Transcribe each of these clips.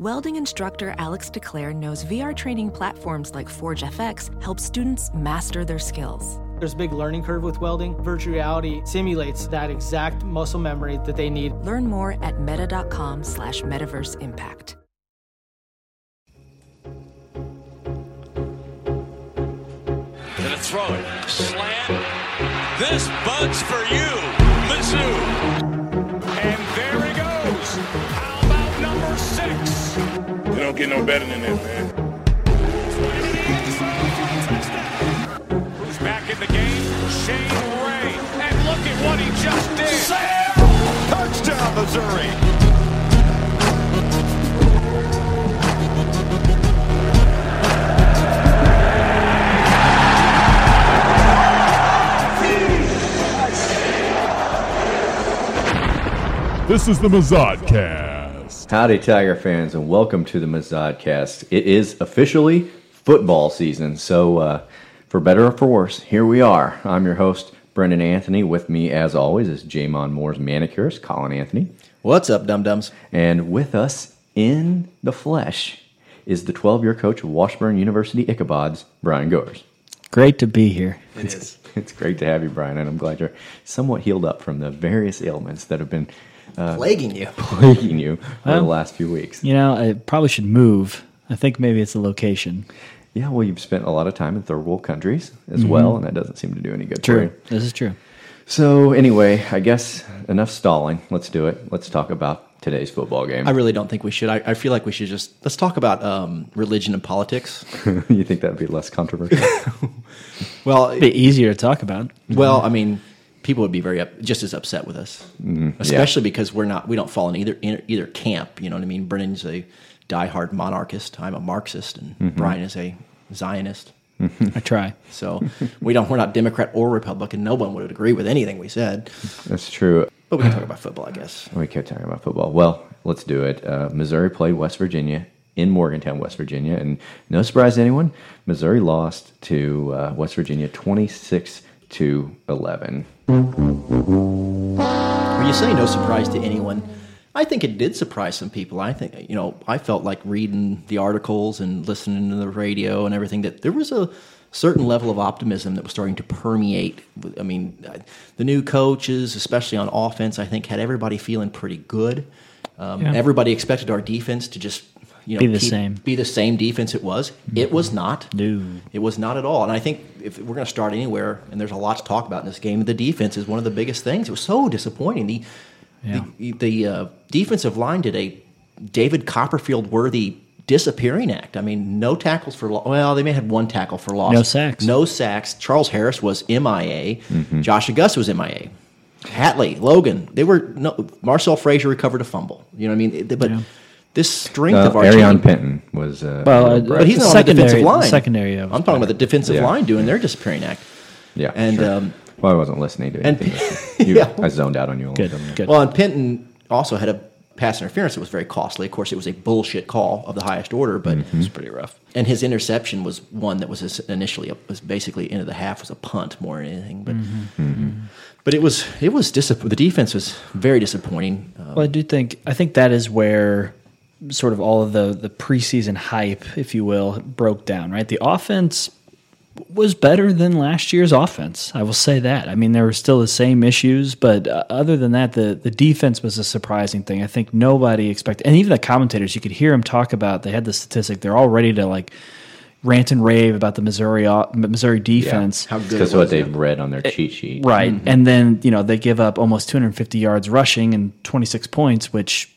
Welding instructor Alex DeClaire knows VR training platforms like Forge FX help students master their skills. There's a big learning curve with welding. Virtual reality simulates that exact muscle memory that they need. Learn more at meta.com slash metaverse impact. Gonna throw it. Slam. This bud's for you, don't get no better than that, man. Who's back in the game? Shane Ray. And look at what he just did. Sam! Touchdown, Missouri. This is the Mazodcast. Howdy, Tiger fans, and welcome to the Mazodcast. It is officially football season, so uh, for better or for worse, here we are. I'm your host, Brendan Anthony. With me, as always, is J'Mon Moore's manicurist, Colin Anthony. What's up, dum dums? And with us in the flesh is the 12 year coach of Washburn University Ichabods, Brian Goers. Great to be here. It is. It's great to have you, Brian, and I'm glad you're somewhat healed up from the various ailments that have been Plaguing you. plaguing you over the last few weeks. You know, I probably should move. I think maybe it's the location. Yeah, well, you've spent a lot of time in third world countries as well, and that doesn't seem to do any good for you. This is true. So, anyway, I guess enough stalling. Let's do it. Let's talk about today's football game. I really don't think we should. I, I feel like we should just let's talk about um, religion and politics. you think that would be less controversial? Well, It'd be easier to talk about. well, I mean, people would be very up, just as upset with us, especially because we're not we don't fall in either in either camp. You know what I mean? Brennan's a diehard monarchist. I'm a Marxist, and Brian is a Zionist. I try. So we don't we're not Democrat or Republican. No one would agree with anything we said. That's true. But we can talk about football, I guess. We kept talking about football. Well, let's do it. Uh, Missouri played West Virginia in Morgantown, West Virginia, and no surprise to anyone, Missouri lost to uh, West Virginia 26 to 11. When you say no surprise to anyone, I think it did surprise some people. I think, you know, I felt like reading the articles and listening to the radio and everything that there was a certain level of optimism that was starting to permeate. I mean, uh, the new coaches, especially on offense, I think had everybody feeling pretty good. Um, Yeah. Everybody expected our defense to just, you know, Be the same. be the same defense it was. It was not. No. It was not at all. And I think if we're going to start anywhere, and there's a lot to talk about in this game, the defense is one of the biggest things. It was so disappointing. The Yeah. the, the uh, defensive line did a David Copperfield worthy disappearing act. I mean, no tackles for lo- well, they may have had one tackle for loss. No sacks. No sacks. Charles Harris was MIA. Josh Augusta was MIA. Hatley, Logan, they were no. Marcell Frazier recovered a fumble. You know what I mean? But Yeah. This strength Uh, of our Arion team, Penton was. Uh, Well, uh, but he's not on the defensive line. secondary, uh, I'm talking about the defensive Yeah. line doing their disappearing act. yeah, and, sure. um, well, I wasn't listening to and- anything. you, Yeah. I zoned out on you a Good, little bit. good. Well, and Penton also had a pass interference that was very costly. Of course, it was a bullshit call of the highest order, but Mm-hmm. it was pretty rough. And his interception was one that was initially a, was basically into the half was a punt more than anything. But Mm-hmm. but it was it was disapp- the defense was very disappointing. Um, Well, I do think I think that is where sort of all of the the preseason hype, if you will, broke down. Right, the offense was better than last year's offense. I will say that. I mean, there were still the same issues, but uh, other than that, the the defense was a surprising thing. I think nobody expected, and even the commentators, you could hear them talk about. They had the statistic. They're all ready to like rant and rave about the Missouri Missouri defense. how good Because it what was, they yeah. read on their cheat sheet. Right. And then, you know, they give up almost 250 yards rushing and 26 points, which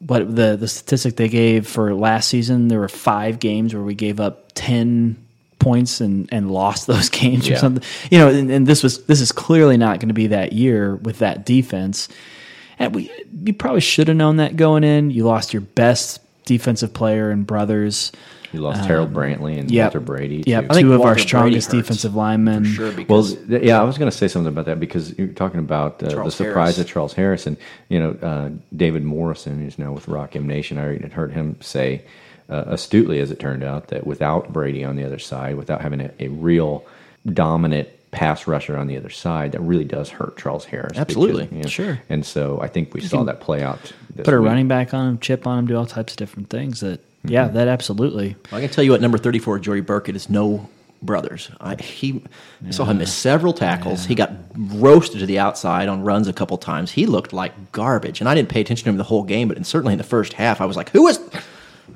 what the the statistic they gave for last season, there were 5 games where we gave up 10 points and and lost those games or something. You know, and, and this was this is clearly not going to be that year with that defense. And we you probably should have known that going in. You lost your best defensive player and brothers. You lost Harold Brantley and Yep. Walter Brady. Yeah, too. I think two of our Walter Brady strongest defensive linemen. for sure Well, because th- yeah, I was going to say something about that because you're talking about uh, the surprise Harris. of Charles Harrison. you know uh, David Morrison, who's now with Rock M Nation. I had heard him say uh, astutely, as it turned out, that without Brady on the other side, without having a, a real dominant pass rusher on the other side that really does hurt Charles Harris. because, Absolutely. you know, Sure. And so I think we saw that play out. This Put a week. running back on him, chip on him, do all types of different things. That yeah, Mm-hmm. that absolutely. I can tell you at number 34, Jordy Burkett is no brothers. I, he I saw him miss several tackles. He got roasted to the outside on runs a couple times. He looked like garbage, and I didn't pay attention to him the whole game. But in, certainly in the first half, I was like, "Who is?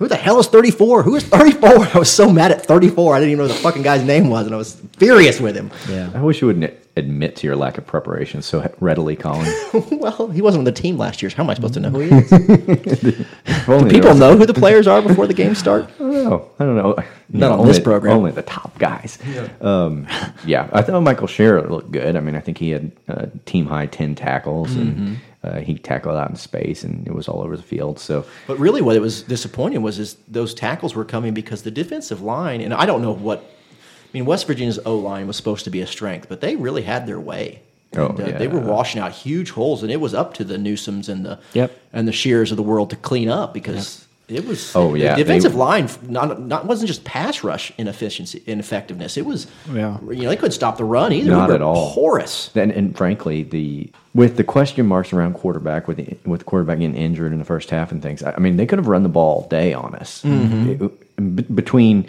Who the hell is 34? Who is 34?" I was so mad at 34. I didn't even know who the fucking guy's name was, and I was furious with him. Yeah. I wish you wouldn't admit to your lack of preparation so readily, Colin. well, he wasn't on the team last year. So how am I supposed to know who he is? If only there People know who the players are before the games start. I don't know. I don't know. You Not know, on only, this program. Only the top guys. Yeah. Um, yeah, I thought Michael Scherer looked good. I mean, I think he had uh, team high ten tackles, Mm-hmm. and uh, he tackled out in space, and it was all over the field. So But really, what it was disappointing was is those tackles were coming because the defensive line, and I don't know what. I mean, West Virginia's O line was supposed to be a strength, but they really had their way. Oh, And, uh, yeah. They were washing out huge holes, and it was up to the Newsoms and the Yep. and the Shears of the world to clean up because it was. Oh, yeah, the defensive they- line not not wasn't just pass rush inefficiency ineffectiveness. It was. Yeah. You know, they couldn't stop the run either. Not we were at all. Porous. and, and frankly, the with the question marks around quarterback, with the, with quarterback getting injured in the first half and things, I I mean, they could have run the ball all day on us. Mm-hmm. It- be- between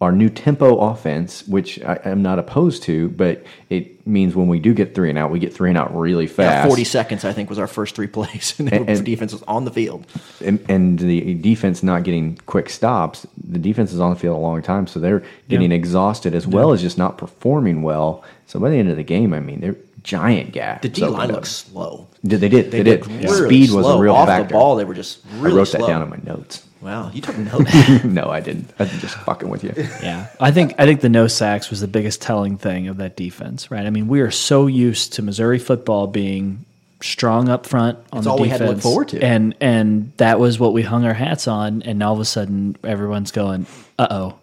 our new tempo offense, which I am not opposed to, but it means when we do get three and out, we get three and out really Yeah, fast. Forty seconds, I think, was our first three plays, and, the And- and- defense was on the field. and, and the defense not getting quick stops, the defense is on the field a long time, so they're getting exhausted as well as just not performing well. So by the end of the game, I mean, they're giant gaps. The D line looks slow. Did they did they, did? really Speed was slow. a real Off factor. the ball, they were just really I wrote slow. that down in my notes. Wow, you took notes. no, I didn't. I'm just fucking with you. Yeah, I think I think the no sacks was the biggest telling thing of that defense, right? I mean, we are so used to Missouri football being strong up front on It's the all we defense, had to look forward to. and and that was what we hung our hats on. And all of a sudden, everyone's going, "Uh oh,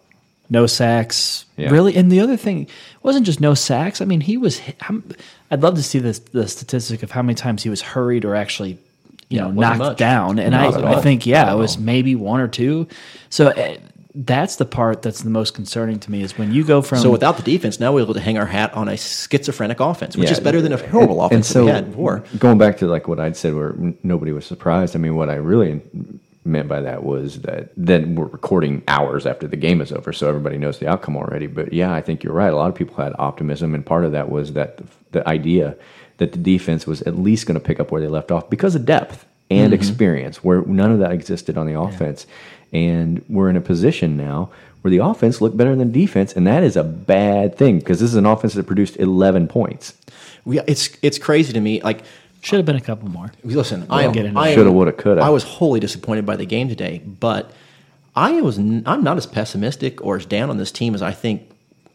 no sacks." Yeah. Really? And the other thing it wasn't just no sacks. I mean, he was. hit- I'm- I'd love to see this the statistic of how many times he was hurried or actually. You know, knocked much. down, and Not I, I think yeah, it was maybe one or two. So uh, that's the part that's the most concerning to me is when you go from so without the defense, now we're able to hang our hat on a schizophrenic offense, which Yeah. is better than a horrible And- offense and so, that we had before. Going back to like what I'd said, where nobody was surprised. I mean, what I really meant by that was that then we're recording hours after the game is over, so everybody knows the outcome already. But yeah, I think you're right. A lot of people had optimism, and part of that was that the, the idea that the defense was at least going to pick up where they left off because of depth and mm-hmm. experience, where none of that existed on the offense. And we're in a position now where the offense looked better than defense, and that is a bad thing because this is an offense that produced 11 points. We, it's it's crazy to me. Like, should have been a couple more. listen, I am, get into I Shoulda, woulda, coulda. I was wholly disappointed by the game today, but I was n- I'm not as pessimistic or as down on this team as I think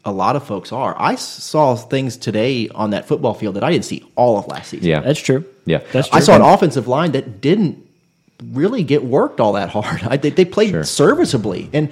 a lot of folks are. I saw things today on that football field that I didn't see all of last season. Yeah, That's true. Yeah. that's true. I saw an offensive line that didn't really get worked all that hard. I, they, they played Sure. serviceably, and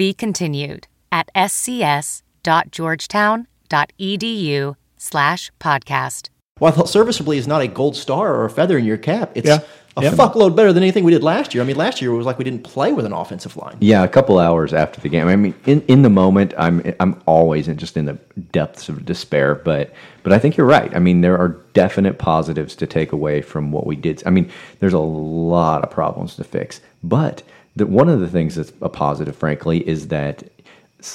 Be continued at scs.georgetown.edu slash podcast. while I thought serviceably is not a gold star or a feather in your cap, it's Yeah. a Yeah. fuckload better than anything we did last year. I mean, last year it was like we didn't play with an offensive line. Yeah, a couple hours after the game. I mean, in, in the moment, I'm I'm always in just in the depths of despair. But but I think you're right. I mean, there are definite positives to take away from what we did. I mean, there's a lot of problems to fix, but that one of the things that's a positive, frankly, is that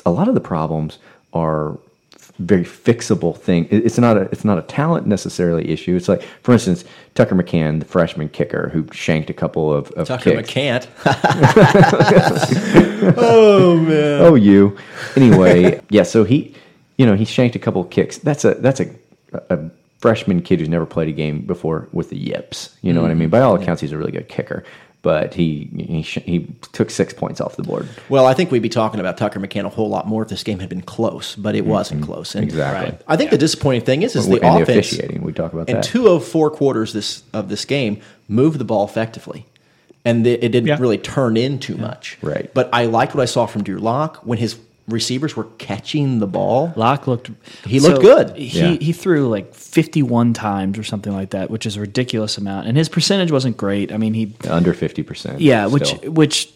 a lot of the problems are very fixable thing. It's not a it's not a talent necessarily issue. It's like, for instance, Tucker McCann, the freshman kicker who shanked a couple of, of Tucker kicks. McCant. oh man. Oh, you. Anyway, yeah. So he, you know, he shanked a couple of kicks. That's a that's a, a freshman kid who's never played a game before with the yips. You know what I mean? Mm-hmm. By all accounts, he's a really good kicker. But he he sh- he took six points off the board. Well, I think we'd be talking about Tucker McCann a whole lot more if this game had been close, but it mm-hmm. wasn't close. And Exactly. I think the disappointing thing is, is And the the offense officiating, we talk about in that. two of four quarters this of this game moved the ball effectively, and it, it didn't Yeah. really turn in too much. Right. But I liked what I saw from Drew Lock when his receivers were catching the ball. Lock looked. He looked good. He Yeah. he threw like 51 times or something like that, which is a ridiculous amount. And his percentage wasn't great. I mean, he Under fifty percent. yeah, which which,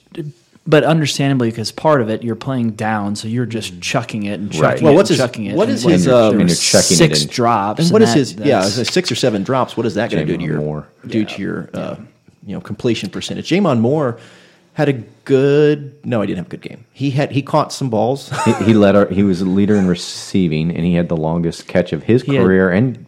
but understandably because part of it you're playing down, so you're just chucking it and chucking Right. it Well, what's and his- chucking it. what and is his, uh, were and you're chucking it six drops? And what is that- his? Yeah, six or seven drops. What is that going to do to your Moore. do to your uh, you know completion percentage? J'Mon Moore had a good. No, he didn't have a good game. He had he caught some balls. he, he led our, he was a leader in receiving, and he had the longest catch of his He had- career, and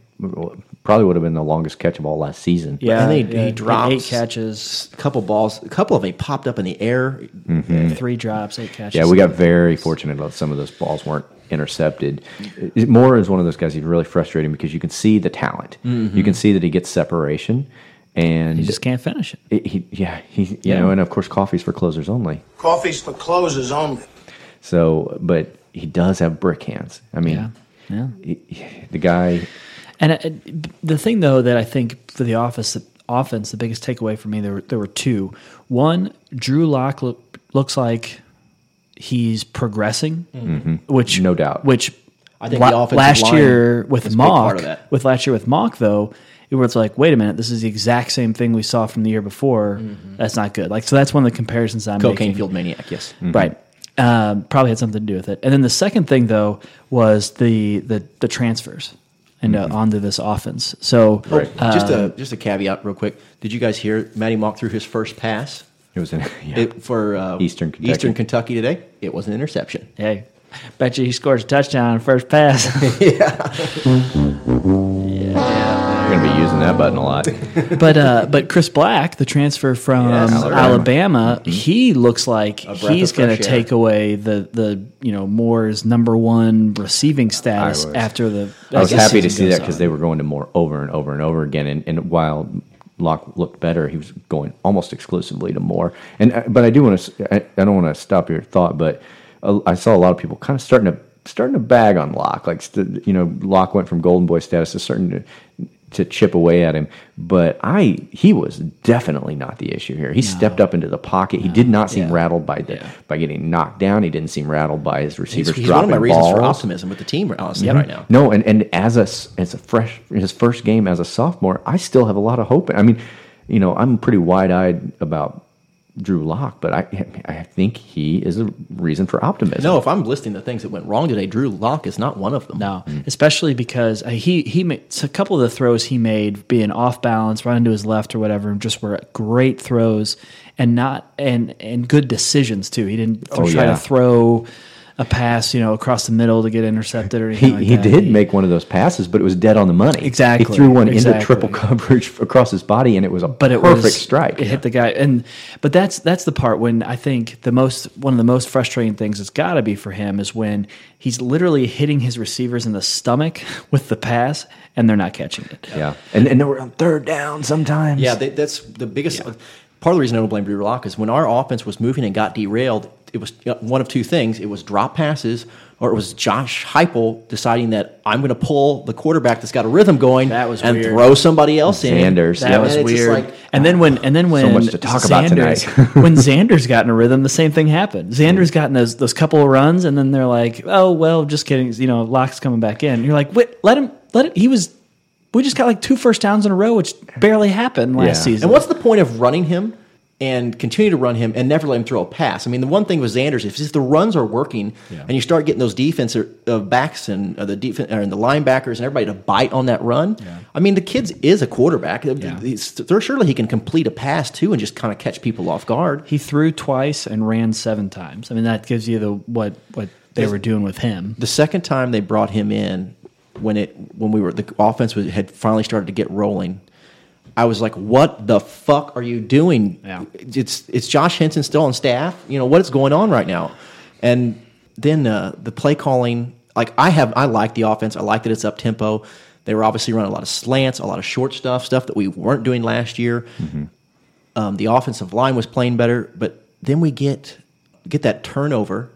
probably would have been the longest catch of all last season. Yeah, and he, yeah, he had drops eight catches, a couple balls. A couple of them popped up in the air. Mm-hmm. three drops, eight catches. Yeah, we got very fortunate that some of those balls weren't intercepted. It- Moore is one of those guys who's really frustrating because you can see the talent. Mm-hmm. You can see that he gets separation, and He just can't finish it. it- he, yeah, he, you Yeah. know, and of course, coffee's for closers only. Coffee's for closers only. So, but he does have brick hands. I mean, Yeah, yeah. he- the guy. And uh, the thing, though, that I think for the office offense, the biggest takeaway for me there were, there were two. One, Drew Lock look, looks like he's progressing, which No doubt. Which I think la- the offensive last line year with a Mauk, with last year with Mauk though, it was like, wait a minute, this is the exact same thing we saw from the year before. That's not good. Like, so that's one of the comparisons I'm Cocaine making. field maniac. Yes. Right. Um, probably had something to do with it. And then the second thing, though, was the the, the transfers and uh, onto this offense. So Right. just um, a just a caveat, real quick. Did you guys hear Maty Mauk through his first pass It was in yeah. it, for uh, Eastern Kentucky. Eastern Kentucky today? It was an interception. hey, bet you he scores a touchdown on first pass. You're going to be using that button a lot. but uh, but Chris Black, the transfer from Yes, Alabama, Alabama. he looks like he's going to take away the the you know Moore's number one receiving status after the. I was happy to see that because they were going to more over and over and over again. And, and while Lock looked better, he was going almost exclusively to Moore. And uh, but I do want to. I, I don't want to stop your thought, but uh, I saw a lot of people kind of starting to starting to bag on Lock. Like st- you know, Lock went from Golden Boy status to starting to chip away at him. But I he was definitely not the issue here. He stepped up into the pocket. He did not seem Yeah. rattled by the Yeah. by getting knocked down. He didn't seem rattled by his He's, receivers he's one of my reasons for optimism with the team, honestly, right now. No, and, and as a as a fresh his first game as a sophomore, I still have a lot of hope. I mean, you know, I'm pretty wide eyed about Drew Lock, but I I think he is a reason for optimism. No, if I'm listing the things that went wrong today, Drew Lock is not one of them. No, especially because uh, he he made a couple of the throws he made being off balance, running to his left or whatever, and just were great throws and not and and good decisions too. He didn't th- Oh, try yeah. to throw a pass, you know, across the middle to get intercepted or anything he, like he that. did make one of those passes, but it was dead on the money. Exactly, he threw one exactly. into triple coverage across his body, and it was a but it perfect was strike. It hit the guy, and but that's that's the part when I think the most one of the most frustrating things it's got to be for him is when he's literally hitting his receivers in the stomach with the pass, and they're not catching it. yeah, and and they were on third down sometimes. Yeah, they, that's the biggest part of the reason I don't blame Drew Lock is when our offense was moving and got derailed, it was one of two things. It was drop passes or it was Josh Heupel deciding that I'm going to pull the quarterback that's got a rhythm going That was and weird. throw somebody else in. Zanders, That yeah. was And weird. like, and then when and then when so much to talk about Zanders, tonight. when Zanders got in a rhythm, the same thing happened. Zanders gotten those those couple of runs, and then they're like, "Oh well, just kidding." You know, Lock's coming back in. You're like, "Wait, let him, let it." He was. We just got like two first downs in a row, which barely happened last Yeah. season. And what's the point of running him and continue to run him and never let him throw a pass. I mean, the one thing with Zanders, if, if the runs are working and you start getting those defensive uh, backs and uh, the defense and the linebackers and everybody to bite on that run, I mean, the kid is a quarterback. There- surely he can complete a pass too and just kind of catch people off guard. He threw twice and ran seven times. I mean, that gives you the what what they Yes. were doing with him. The second time they brought him in, when it when we were the offense was, had finally started to get rolling, I was like, "What the fuck are you doing? Yeah. It's it's Josh Henson still on staff. You know what is going on right now?" And then uh, the play calling, like I have, I like the offense. I like that it's up tempo. They were obviously running a lot of slants, a lot of short stuff, stuff that we weren't doing last year. Um, the offensive line was playing better, but then we get get that turnover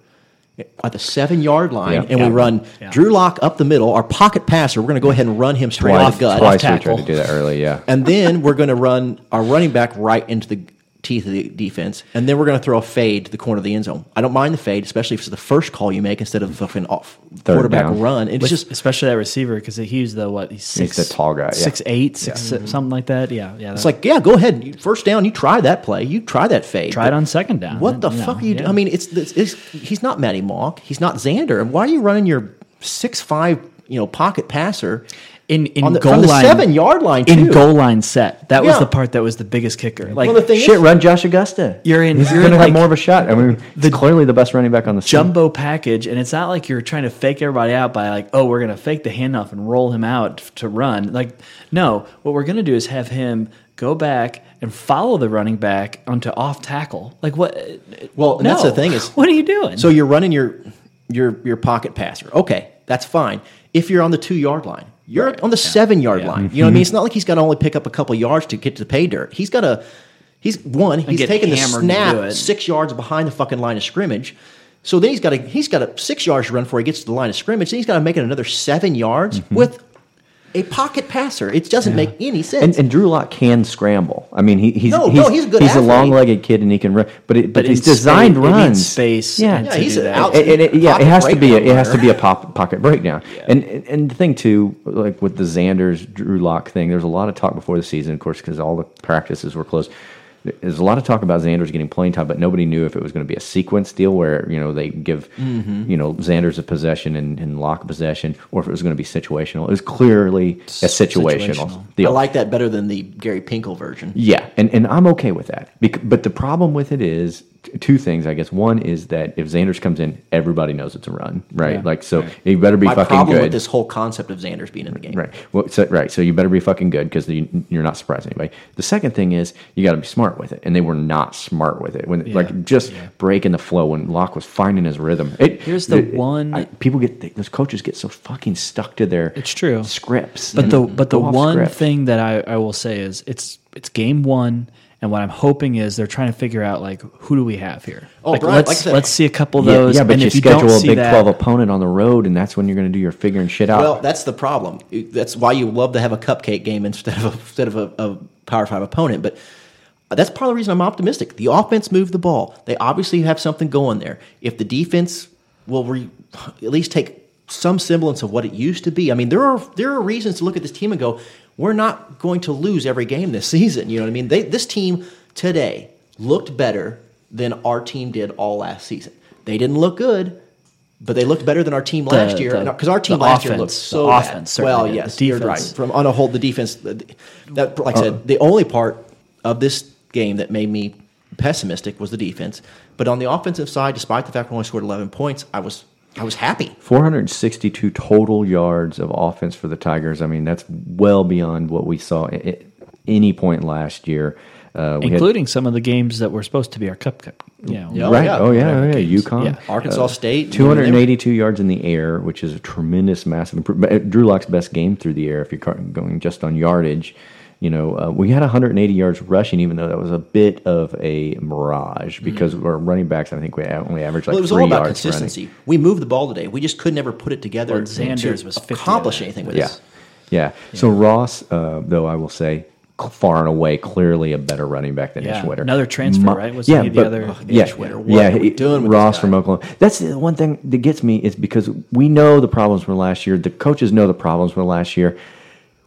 at the seven yard line, Yeah. and Yeah. we run Yeah. Drew Lock up the middle, our pocket passer. We're going to go ahead and run him straight off Twice, the gut. twice we tackle. tried to do that early. Yeah. And then we're going to run our running back right into the teeth of the defense, and then we're going to throw a fade to the corner of the end zone. I don't mind the fade, especially if it's the first call you make instead of the fucking off Third quarterback down. run. It's With- just especially that receiver because he's the what he's six the tall guy, yeah. six eight six something like that. Yeah, yeah. it's like, yeah, go ahead. You- First down, you try that play. You try that fade. try it on second down. What the you know, fuck are you? yeah. I mean, it's, it's, it's he's not Maty Mauk. He's not Zander. And why are you running your six five you know pocket passer in in on the, goal from the line seven yard line in goal line set. That was the part that was the biggest kicker. Like Well, the thing Shit, is, run Josh Augusta. You're in- He's you're going to in, have like, more of a shot. I mean, the clearly the best running back on the team. jumbo package, and it's not like you're trying to fake everybody out by like, oh, we're gonna fake the handoff and roll him out to run. Like, no, what we're gonna do is have him go back and follow the running back onto off tackle. Like what? Uh, well, and that's the thing is, what are you doing? So you're running your your your pocket passer. Okay, that's fine. If you're on the two yard line, you're on the seven yard line. You know what I mean? It's not like he's got to only pick up a couple yards to get to the pay dirt. He's got to. He's one. He's taking the snap six yards behind the fucking line of scrimmage. So then he's got to he's got a six yards to run before he gets to the line of scrimmage. Then he's got to make it another seven yards Mm-hmm. with a pocket passer. It doesn't make any sense. And, and Drew Lock can scramble. I mean, he, he's No, he's, no, he's a good He's a long-legged kid, and he can run. But it, but, But in these designed space- it runs, space Yeah, Yeah, to he's do an that. out- And- and it- yeah, it has to be a, it has to be a pop, pocket breakdown. And and and the thing too, like with the Zanders Drew Lock thing, there's a lot of talk before the season, of course, because all the practices were closed. There's a lot of talk about Zanders getting playing time, but nobody knew if it was going to be a sequence deal where you know they give Mm-hmm. you know Zanders a possession and, and Lock a possession, or if it was going to be situational. It was clearly a situational, Situational. deal. I like that better than the Gary Pinkel version. Yeah, and, and I'm okay with that. Bec- but the problem with it is two things, I guess. One is that if Zanders comes in, everybody knows it's a run, right? Yeah, like, so you better be My fucking problem good. with this whole concept of Zanders being in the game. Right. Well, so, right. So you better be fucking good because you're not surprising anybody. The second thing is you got to be smart with it, and they were not smart with it. When like just breaking the flow when Lock was finding his rhythm. It, Here's the one- I- people get they, those coaches get so fucking stuck to their It's true. scripts. But the but the one script. thing that I, I will say is it's it's game one, and what I'm hoping is they're trying to figure out like who do we have here. Oh, like, Brian, let's like I said- let's see a couple of those. yeah, but and you if you schedule don't a Big that, Twelve opponent on the road, and that's when you're going to do your figuring shit out. Well, that's the problem. That's why you love to have a cupcake game instead of a, instead of a, a Power Five opponent. But that's part of the reason I'm optimistic. The offense moved the ball. They obviously have something going there. If the defense will re, at least take some semblance of what it used to be, I mean, there are there are reasons to look at this team and go, we're not going to lose every game this season. You know what I mean? They, this team today looked better than our team did all last season. They didn't look good. But they looked better than our team last year because our team the last year looked so offense Well, did. yes, The you're right. From on a whole, the defense. That, like I Uh, said, the only part of this game that made me pessimistic was the defense. But on the offensive side, despite the fact we only scored 11 points, I was I was happy. 462 total yards of offense for the Tigers. I mean, that's well beyond what we saw at at any point last year. Uh, we had- including some of the games that were supposed to be our cup cup. You know, Yeah. right? yeah. Oh yeah, oh, yeah. games. UConn, Yeah. Arkansas State, two hundred and eighty-two yards in the air, which is a tremendous, massive improvement. Drew Lock's best game through the air, if you're going just on yardage. You know, uh, we had 180 yards rushing, even though that was a bit of a mirage because our running backs, I think we only averaged like Well, it was three all about yards running. consistency. We moved the ball today. We just could never put it together Well, Zanders to was 50 accomplish anything with Yeah. this. yeah, Yeah. So Ross, uh, though, I will say, far and away, clearly a better running back than Yeah, Ish Witter. another transfer, right? Was yeah, he the but- other- yeah, Ish Witter, what yeah, are we he- doing with Ross this guy? from Oklahoma. That's the one thing that gets me is because we know the problems from last year. The coaches know the problems from last year.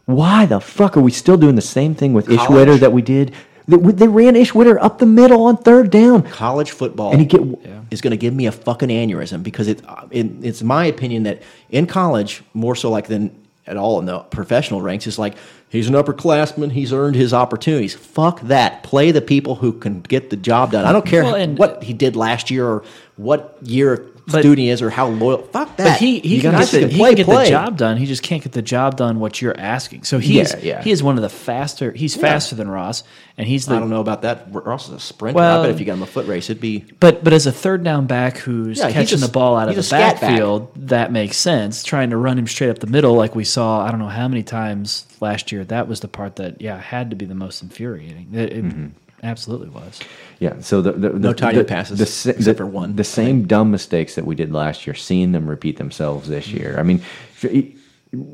Why the fuck are we still doing the same thing with Ish Witter that we did? They, they ran Ish Witter up the middle on third down. college football And you get- is going to give me a fucking aneurysm because it, uh, it it's my opinion that in college more so like than at all in the professional ranks is like he's an upperclassman he's earned his opportunities. Fuck that. Play the people who can get the job done. I don't care Well, and- what he did last year or what year But- student he is or how loyal fuck that But he, he can, get, the, he play, can get play. the job done. He just can't get the job done what you're asking. So he's Yeah, yeah. he is one of the faster. He's faster than Ross, and he's the i don't know about that ross is a sprinter Well- i bet if you got him a foot race it'd be But but as a third down back who's Yeah, catching a- the ball out of the scat back. backfield, that makes sense. Trying to run him straight up the middle, like we saw, I don't know how many times last year. That was the part that yeah had to be the most infuriating. It, it Mm-hmm. Absolutely was. Yeah, so the, the, No the, tight the, passes, the, sa- except the- for one, The I same dumb mistakes that we did last year, seeing them repeat themselves this Mm-hmm. year. I mean,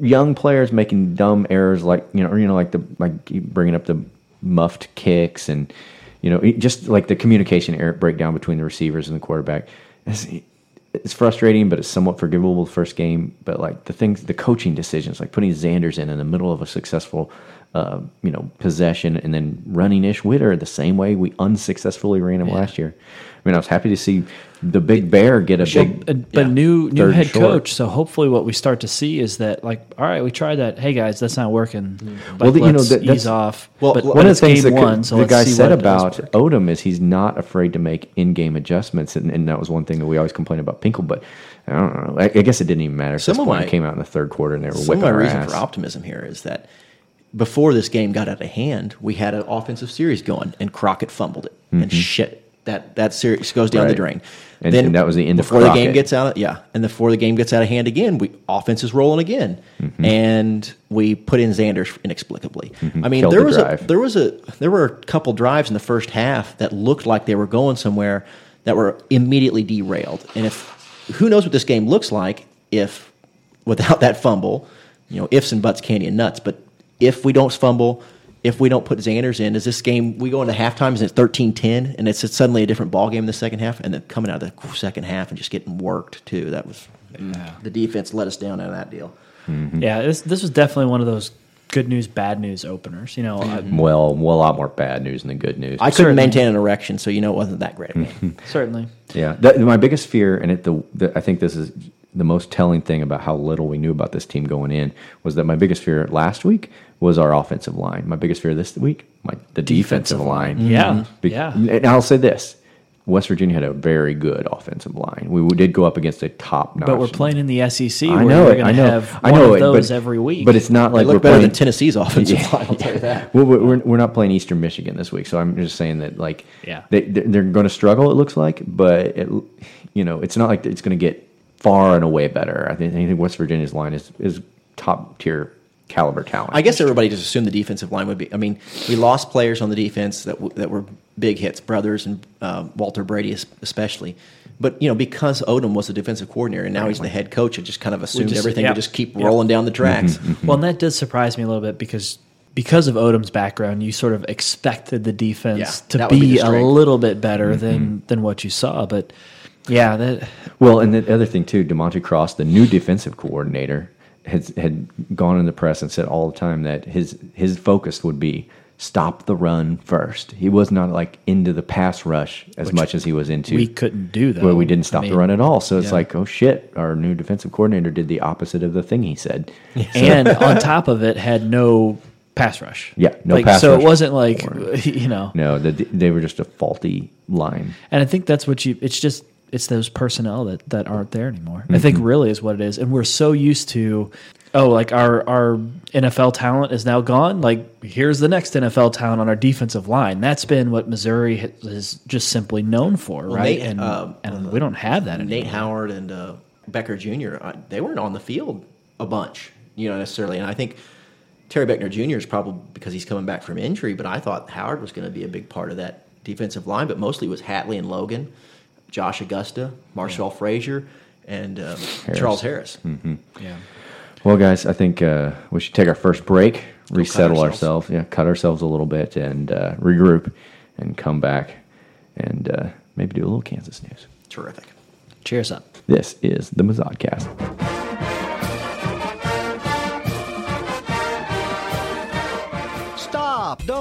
young players making dumb errors like you know, or, you know, like the like bringing up the muffed kicks and you know, just like the communication error breakdown between the receivers and the quarterback. It's, it's frustrating, but it's somewhat forgivable the first game. But like the things, the coaching decisions, like putting Zanders in in the middle of a successful, uh, you know, possession, and then running Ish Witter the same way we unsuccessfully ran him last year. I mean, I was happy to see the Big Bear get a big, But, but new new head short. coach. So hopefully, what we start to see is that like, all right, we tried that. Hey guys, that's not working. Like, Well, you know, let's that- that's- ease off. Well, but One of the things that one, so the guy said about work. Odom is he's not afraid to make in-game adjustments, and, and that was one thing that we always complain about Pinkel. But I don't know. I, I guess it didn't even matter. At Some this of my- it came out in the third quarter, and they were Some whipping of my our reason ass. for optimism here is that before this game got out of hand, we had an offensive series going, and Crockett fumbled it, and shit. That that series goes down the drain. And- and that was the end of before the game gets out. Of, yeah, and before the game gets out of hand again, we offense is rolling again, Mm-hmm. and we put in Zanders inexplicably. I mean, Killed there the was drive. a there was a there were a couple drives in the first half that looked like they were going somewhere that were immediately derailed, and if who knows what this game looks like if without that fumble, you know, ifs and buts, candy and nuts. But if we don't fumble, if we don't put Zanders in, is this game we go into halftime and it's 13-10 and it's suddenly a different ball game in the second half and then coming out of the second half and just getting worked too. That was the defense let us down out of that deal. Yeah, this this was definitely one of those good news, bad news openers. You know, uh, Well, well, a lot more bad news than good news. I couldn't Certainly. maintain an erection, so you know it wasn't that great. certainly. Yeah, that, my biggest fear, and it, the, the I think this is the most telling thing about how little we knew about this team going in was that my biggest fear last week was our offensive line. My biggest fear this week, my the defensive, Defensive line. line. Mm-hmm. Yeah, Be- yeah. And I'll say this: West Virginia had a very good offensive line. We did go up against a top notch. But we're playing in the SEC. I where know you're it. I know. Have I one know of it. those but, every week. But it's not like look we're better playing than Tennessee's offensive line. I'll tell you that. well, we're, we're we're not playing Eastern Michigan this week, so I'm just saying that like Yeah. they they're, they're going to struggle. It looks like, but it, you know it's not like it's going to get far and away better. I think, I think West Virginia's line is is top tier caliber talent. I guess everybody just assumed the defensive line would be. I mean, we lost players on the defense that w- that were big hits, brothers and uh, Walter Brady especially. But you know, because Odom was the defensive coordinator and now he's the head coach, it just kind of assumed just- everything yeah. would just keep Yeah. rolling down the mm-hmm. tracks. Mm-hmm. Mm-hmm. Well, and that does surprise me a little bit because because of Odom's background, you sort of expected the defense Yeah, to be be, a little bit better than than what you saw. But yeah, that Well, and the other thing too, DeMontie Cross, the new defensive coordinator, has had gone in the press and said all the time that his his focus would be stop the run first. He was not like into the pass rush as much as he was into. we couldn't do that. where we didn't stop I the run at all. So it's yeah. like, oh shit, our new defensive coordinator did the opposite of the thing he said. and on top of it, had no pass rush. Yeah, no like, pass So rush it wasn't like or- you know. No, the, they were just a faulty line. And I think that's what you. It's just it's those personnel that that aren't there anymore. I think really is what it is, and we're so used to. Oh, like our our NFL talent is now gone. Like here's the next NFL talent on our defensive line. That's been what Missouri ha- is just simply known for, Well, right? Nate, and uh, and we don't have that anymore. Nate Howard and uh, Beckner Jr. uh, They weren't on the field a bunch, you know, necessarily. And I think Terry Beckner Jr. is probably because he's coming back from injury. But I thought Howard was going to be a big part of that defensive line. But mostly it was Hatley and Logan, Josh Augusta, Marshall Frazier, and um, Charles Harris. Yeah. Well, guys, I think uh, we should take our first break, resettle ourselves. ourselves, yeah, cut ourselves a little bit, and uh, regroup, and come back, and uh, maybe do a little Kansas news. Terrific. Cheers up. This is the Mazodcast.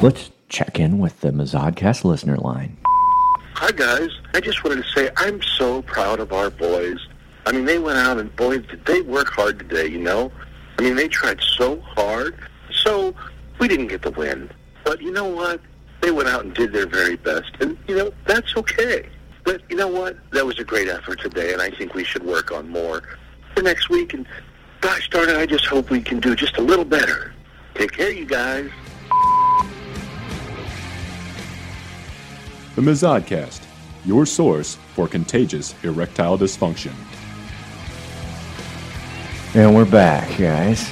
Let's check in with the Mazodcast listener line. Hi, guys. I just wanted to say I'm so proud of our boys. I mean, they went out and, boy, did they work hard today, you know? I mean, they tried so hard. So, we didn't get the win. But you know what? They went out and did their very best. And, you know, that's okay. But you know what? That was a great effort today, and I think we should work on more for next week. And gosh darn it, I just hope we can do just a little better. Take care, you guys. The Mazodcast, your source for contagious erectile dysfunction. And we're back, guys.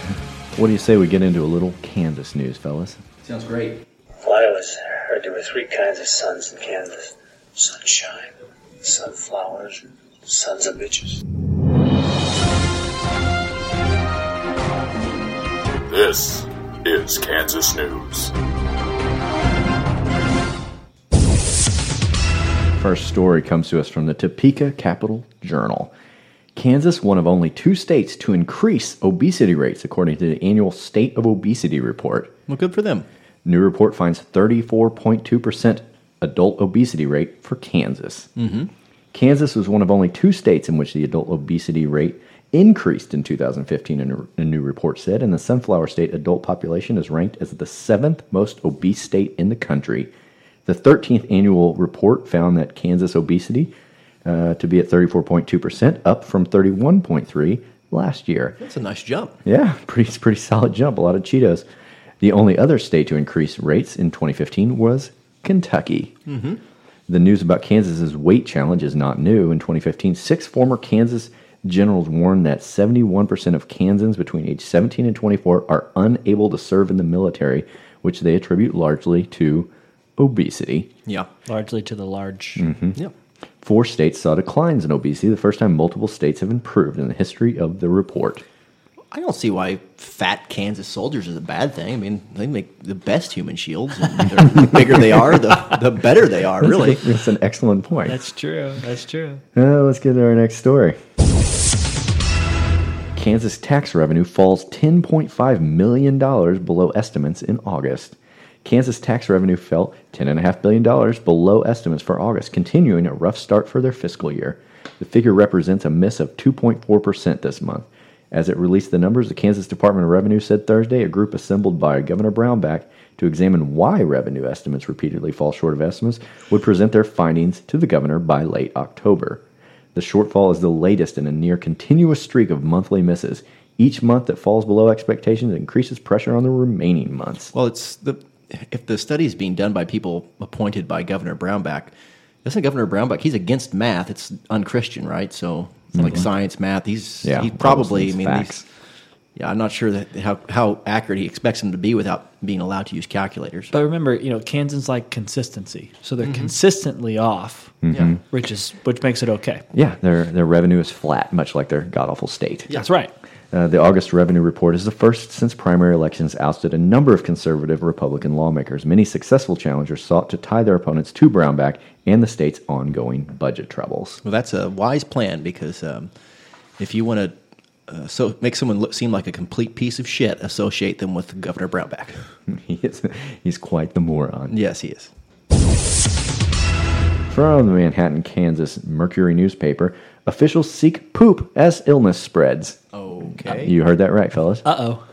What do you say we get into a little Kansas news, fellas? Sounds great. Well, I always heard there were three kinds of suns in Kansas sunshine, sunflowers, and sons of bitches. This is Kansas News. First story comes to us from the Topeka Capital Journal. Kansas, one of only two states to increase obesity rates, according to the annual State of Obesity report. Well, good for them. New report finds 34.2% adult obesity rate for Kansas. Mm-hmm. Kansas was one of only two states in which the adult obesity rate increased in 2015, a new report said, and the Sunflower State adult population is ranked as the seventh most obese state in the country. The 13th annual report found that Kansas obesity uh, to be at 34.2%, up from 31.3 last year. That's a nice jump. Yeah, pretty pretty solid jump. A lot of Cheetos. The only other state to increase rates in 2015 was Kentucky. Mm-hmm. The news about Kansas's weight challenge is not new. In 2015, six former Kansas generals warned that 71% of Kansans between age 17 and 24 are unable to serve in the military, which they attribute largely to obesity. Yeah. Largely to the large. Mhm. Yep. Four states saw declines in obesity, the first time multiple states have improved in the history of the report. I don't see why fat Kansas soldiers is a bad thing. I mean, they make the best human shields. And the bigger they are, the, the better they are, really. That's an excellent point. That's true. That's true. Uh, let's get to our next story. Kansas tax revenue falls $10.5 million below estimates in August. Kansas tax revenue fell $10.5 billion below estimates for August, continuing a rough start for their fiscal year. The figure represents a miss of 2.4% this month. As it released the numbers, the Kansas Department of Revenue said Thursday a group assembled by Governor Brownback to examine why revenue estimates repeatedly fall short of estimates would present their findings to the governor by late October. The shortfall is the latest in a near continuous streak of monthly misses. Each month that falls below expectations increases pressure on the remaining months. Well, it's the if the study is being done by people appointed by Governor Brownback, isn't Governor Brownback? He's against math. It's unchristian, right? So it's like science, math. He's Yeah, he probably. I mean, facts. yeah, I'm not sure that how how accurate he expects them to be without being allowed to use calculators. But remember, you know, Kansans like consistency, so they're Mhm. consistently off, Mhm. which is which makes it okay. Yeah, their their revenue is flat, much like their god awful state. That's right. Uh, the August revenue report is the first since primary elections ousted a number of conservative Republican lawmakers. Many successful challengers sought to tie their opponents to Brownback and the state's ongoing budget troubles. Well, that's a wise plan because um, if you want to uh, so make someone look, seem like a complete piece of shit, associate them with Governor Brownback. he is, he's quite the moron. Yes, he is. From the Manhattan, Kansas Mercury newspaper, officials seek poop as illness spreads. Okay. You heard that right, fellas. Uh oh.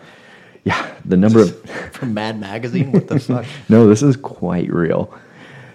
Yeah, the number of From Mad Magazine. What the fuck? no, this is quite real.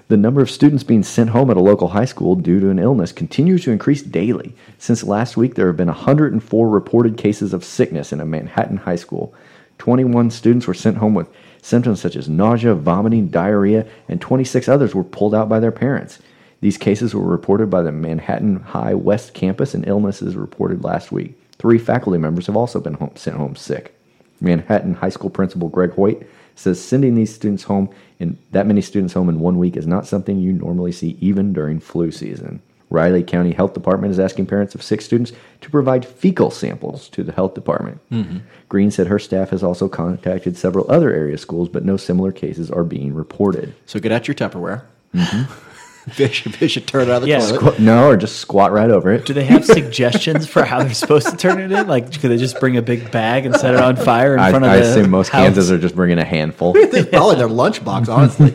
The number of students being sent home at a local high school due to an illness continues to increase daily. Since last week, there have been 104 reported cases of sickness in a Manhattan high school. 21 students were sent home with symptoms such as nausea, vomiting, diarrhea, and 26 others were pulled out by their parents. These cases were reported by the Manhattan High West campus, and illnesses reported last week. Three faculty members have also been home, sent home sick. Manhattan High School principal Greg Hoyt says sending these students home in that many students home in one week is not something you normally see even during flu season. Riley County Health Department is asking parents of six students to provide fecal samples to the health department. Mhm. Green said her staff has also contacted several other area schools, but no similar cases are being reported. So get out your Tupperware. fish, fish should turn it out of the Yeah. toilet. Squ- no, or just squat right over it. Do they have suggestions for how they're supposed to turn it in? Like, could they just bring a big bag and set it on fire in I, front of I the assume most house? Kansas are just bringing a handful, Probably their lunchbox, honestly.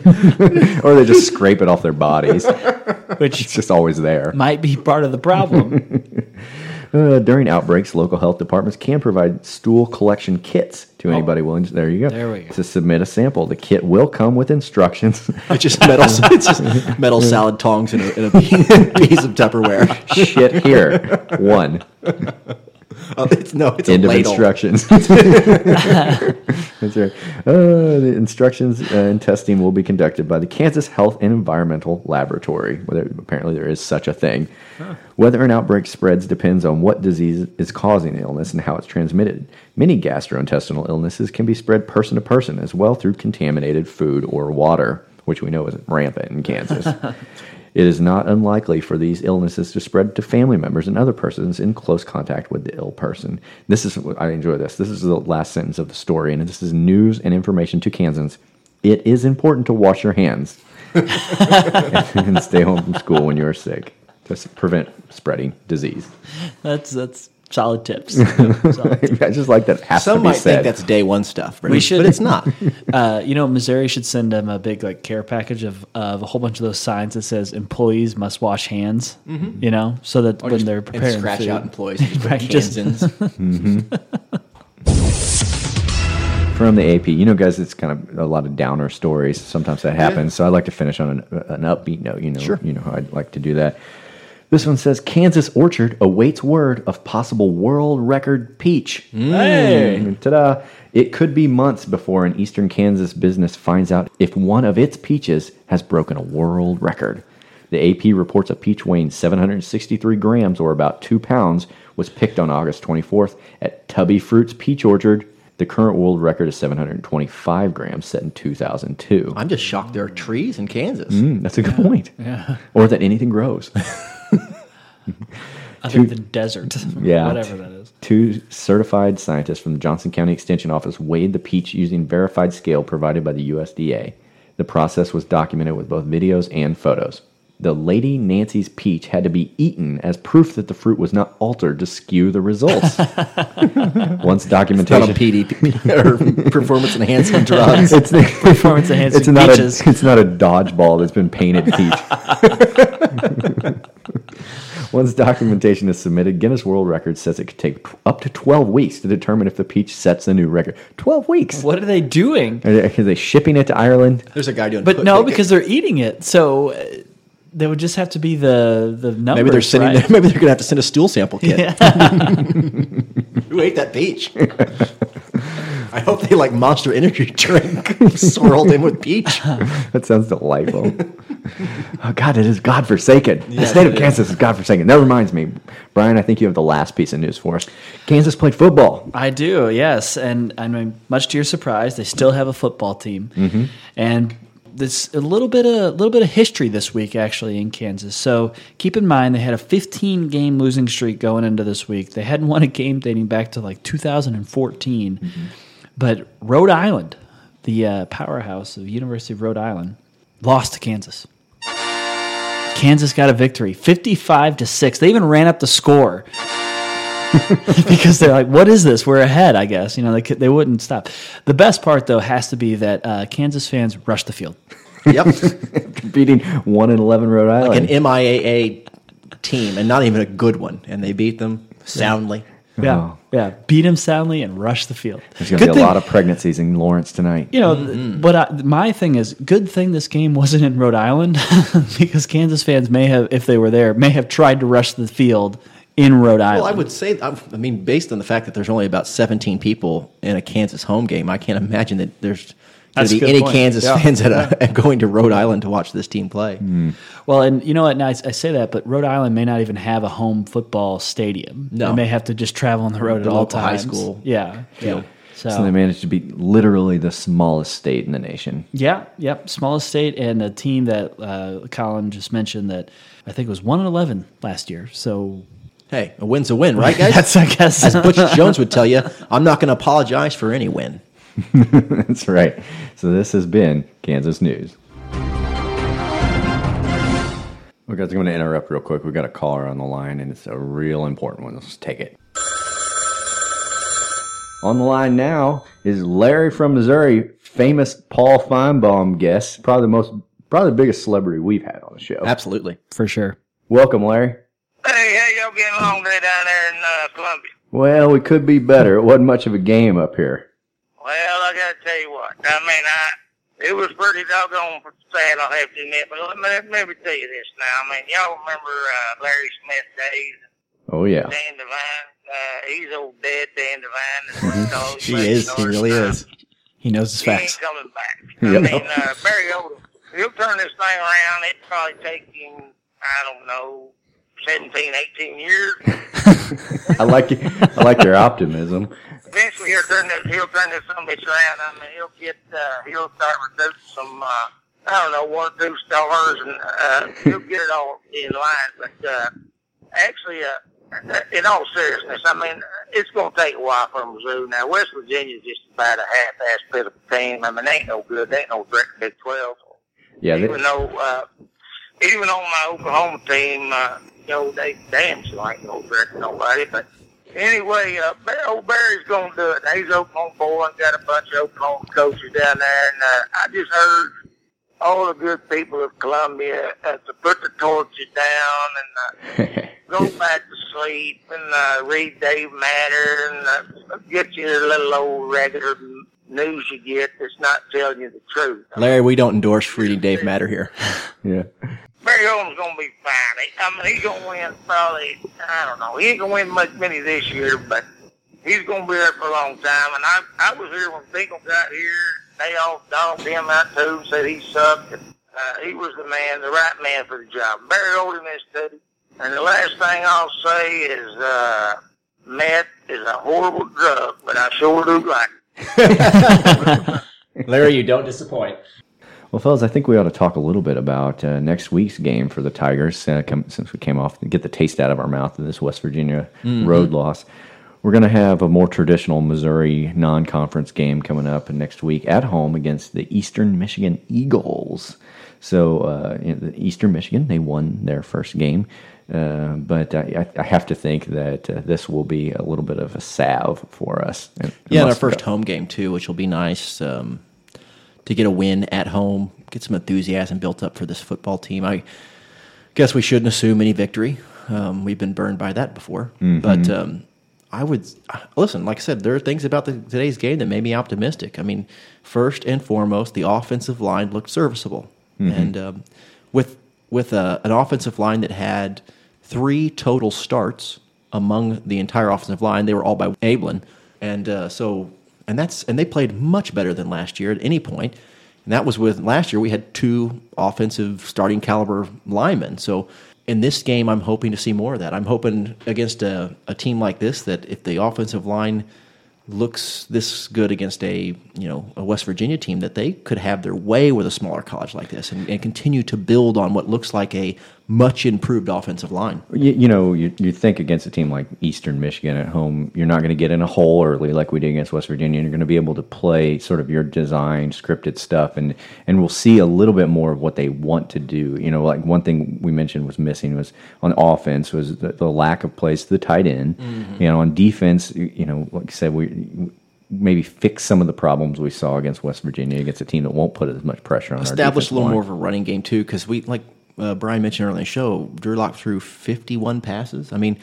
or they just scrape it off their bodies. Which it's just always there. might be part of the problem. Uh, during outbreaks, local health departments can provide stool collection kits to anybody willing. To, there you go. Oh. There we go. To submit a sample, the kit will come with instructions. It's just metal. It's just metal salad tongs in a, in a piece of Tupperware. Shit here. One. Oh, it's no, it's End a of ladle. instructions. That's right. Uh, the instructions and testing will be conducted by the Kansas Health and Environmental Laboratory. Whether, apparently, there is such a thing. Whether an outbreak spreads depends on what disease is causing the illness and how it's transmitted. Many gastrointestinal illnesses can be spread person to person as well through contaminated food or water, which we know is rampant in Kansas. It is not unlikely for these illnesses to spread to family members and other persons in close contact with the ill person. This is, I enjoy this. This is the last sentence of the story, and this is news and information to Kansans. It is important to wash your hands and stay home from school when you are sick to prevent spreading disease. That's that's solid tips. I just like that has Some to be might said. think that's day one stuff, We should, but it's not. Uh, you know, Missouri should send them a big like care package of, of a whole bunch of those signs that says employees must wash hands. Mhm. You know, so that Or when just- they're and preparing scratch food- out employees and just put Right, just- Kansans. From the AP, you know, guys, it's kind of a lot of downer stories. Sometimes that happens. So I like to finish on an, an upbeat note. You know, Sure. you know how I'd like to do that. This one says Kansas orchard awaits word of possible world record peach. Hey! Ta-da! It could be months before an eastern Kansas business finds out if one of its peaches has broken a world record. The AP reports a peach weighing 763 grams, or about two pounds, was picked on August 24th at Tubby Fruits Peach Orchard. The current world record is 725 grams, set in 2002. I'm just shocked there are trees in Kansas. Mm, that's a good point. Yeah. Or that anything grows. Two- than desert. Yeah. whatever that is. Two certified scientists from the Johnson County Extension Office weighed the peach using verified scale provided by the USDA. The process was documented with both videos and photos. The Lady Nancy's peach had to be eaten as proof that the fruit was not altered to skew the results. Once It's documentation not a PDP or performance enhancing drugs. It's the, Performance enhancing it's not peaches. A, it's not a dodgeball that's been painted peach. Once documentation is submitted, Guinness World Records says it could take t- up to 12 weeks to determine if the peach sets a new record. 12 weeks? What are they doing? Are they, are they shipping it to Ireland? There's a guy doing. But no, because they're eating it, so uh, they would just have to be the the numbers. maybe they're sending. right? Maybe they're gonna have to send a stool sample kit. Who ate that peach? I hope they like Monster Energy drink swirled in with peach. That sounds delightful. oh, God, it is godforsaken. the Yes, state of it is. Kansas is godforsaken. That reminds me, Brian, I think you have the last piece of news for us. Kansas played football. I do, yes, and I mean, much to your surprise, they still have a football team, Mhm. and this a little bit of a little bit of history this week actually in Kansas. So keep in mind they had a 15 game losing streak going into this week. They hadn't won a game dating back to like 2014, but Rhode Island, the uh, powerhouse of University of Rhode Island, lost to Kansas. Kansas got a victory, 55 to 6. They even ran up the score because they're like, "What is this? We're ahead." I guess you know they they wouldn't stop. The best part though has to be that uh, Kansas fans rushed the field. Yep, Beating 1 in 11 Rhode like Island. an MIAA team, and not even a good one, and they beat them soundly. Yeah, Oh. yeah, beat him soundly and rush the field. There's going to be a thing- lot of pregnancies in Lawrence tonight. You know, th- mm-hmm. but I, my thing is, good thing this game wasn't in Rhode Island because Kansas fans may have, if they were there, may have tried to rush the field in Rhode Island. Well, I would say, I I mean, based on the fact that there's only about 17 people in a Kansas home game, I can't imagine that there's going That's to a be any point. Kansas Yeah. fans that are going to Rhode Island to watch this team play. Well, and you know what? Now I, I say that, but Rhode Island may not even have a home football stadium. No. they may have to just travel on the road The at all local high times. school Yeah, field. yeah. So, So they managed to be literally the smallest state in the nation. yeah, yep. Smallest state and a team that uh, Colin just mentioned that I think was one and eleven last year. So Hey, a win's a win, right, guys? That's, I guess. As Butch Jones would tell you, I'm not going to apologize for any win. That's right. So this has been Kansas News. We guys, I'm going to interrupt real quick. We've got a caller on the line, and it's a real important one. Let's take it. On the line now is Larry from Missouri, famous Paul Finebaum guest, probably the most, probably the biggest celebrity we've had on the show. Absolutely, for sure. Welcome, Larry. Hey, how y'all getting along today down there in uh, Columbia? Well, we could be better. It wasn't much of a game up here. Well, I gotta tell you what. I mean, I it was pretty doggone sad. I'll have to admit, but let me, let me tell you this now. I mean, y'all remember uh, Larry Smith days? Oh yeah. Dan Devine. Uh, he's old dead Dan Devine. That's He is. He really is. he knows his He ain't coming back. Yep. I mean, uh, Barry Odom, he'll turn this thing around. It'd probably take him, I don't know, 17, 18 years. I like you. I like your optimism. Eventually, he'll turn this, he'll turn this some bitch around. I mean, he'll get, uh, he'll start recruiting some, uh, I don't know, one or two stars, and uh, he'll get it all in line. But uh, actually, uh, in all seriousness, I mean, it's going to take a while for Mizzou. Now, West Virginia's just about a half-ass pitiful team. I mean, they ain't no good. They ain't no direct Big 12. Yeah, they, Even though, uh, even on my Oklahoma team, uh, you know, they damn sure ain't no direct nobody. But anyway, uh, old Barry's going to do it. He's Oklahoma boy and got a bunch of Oklahoma coaches down there. And uh, I just heard all the good people of Columbia uh, to put the torches down and uh, go back to sleep and uh, read Dave Matter and uh, get your little old regular news you get that's not telling you the truth. Larry, we don't endorse reading Dave Matter here. yeah. Barry Odom's gonna be fine. I mean, he's gonna win probably. I don't know. He ain't gonna win much many this year, but he's gonna be there for a long time. And I, I was here when Pinkel got here. They all dogged him out too, said he sucked. And, uh, he was the man, the right man for the job. Barry Odom is too. And the last thing I'll say is, uh, meth is a horrible drug, but I sure do like it. Larry, you don't disappoint. Well, fellas, I think we ought to talk a little bit about uh, next week's game for the Tigers. Uh, come, since we came off, get the taste out of our mouth of this West Virginia Mhm. road loss. We're going to have a more traditional Missouri non-conference game coming up next week at home against the Eastern Michigan Eagles. So, uh, in the Eastern Michigan, they won their first game, uh, but I, I have to think that uh, this will be a little bit of a salve for us. Yeah, and our first home game too, which will be nice um, to get a win at home, get some enthusiasm built up for this football team. I guess we shouldn't assume any victory. Um, we've been burned by that before, Mhm. but um, I would listen. Like I said, there are things about the, today's game that made me optimistic. I mean, first and foremost, the offensive line looked serviceable, Mhm. and um, with with a, an offensive line that had three total starts among the entire offensive line, they were all by Abeln, and uh, so and that's and they played much better than last year at any point. And that was with last year we had two offensive starting caliber linemen. So in this game, I'm hoping to see more of that. I'm hoping against a, a team like this that if the offensive line looks this good against a you know a West Virginia team that they could have their way with a smaller college like this and, and continue to build on what looks like a much improved offensive line. You, you know, you, you think against a team like Eastern Michigan at home, you're not going to get in a hole early like we did against West Virginia. You're going to be able to play sort of your design, scripted stuff, and and we'll see a little bit more of what they want to do. You know, like one thing we mentioned was missing was on offense was the, the lack of plays to the tight end. Mhm. You know, on defense, you know, like I said, we maybe fix some of the problems we saw against West Virginia against a team that won't put as much pressure on our establish a little line. more of a running game too, because we like uh, Brian mentioned earlier in the show, Drew Lock threw 51 passes. I mean,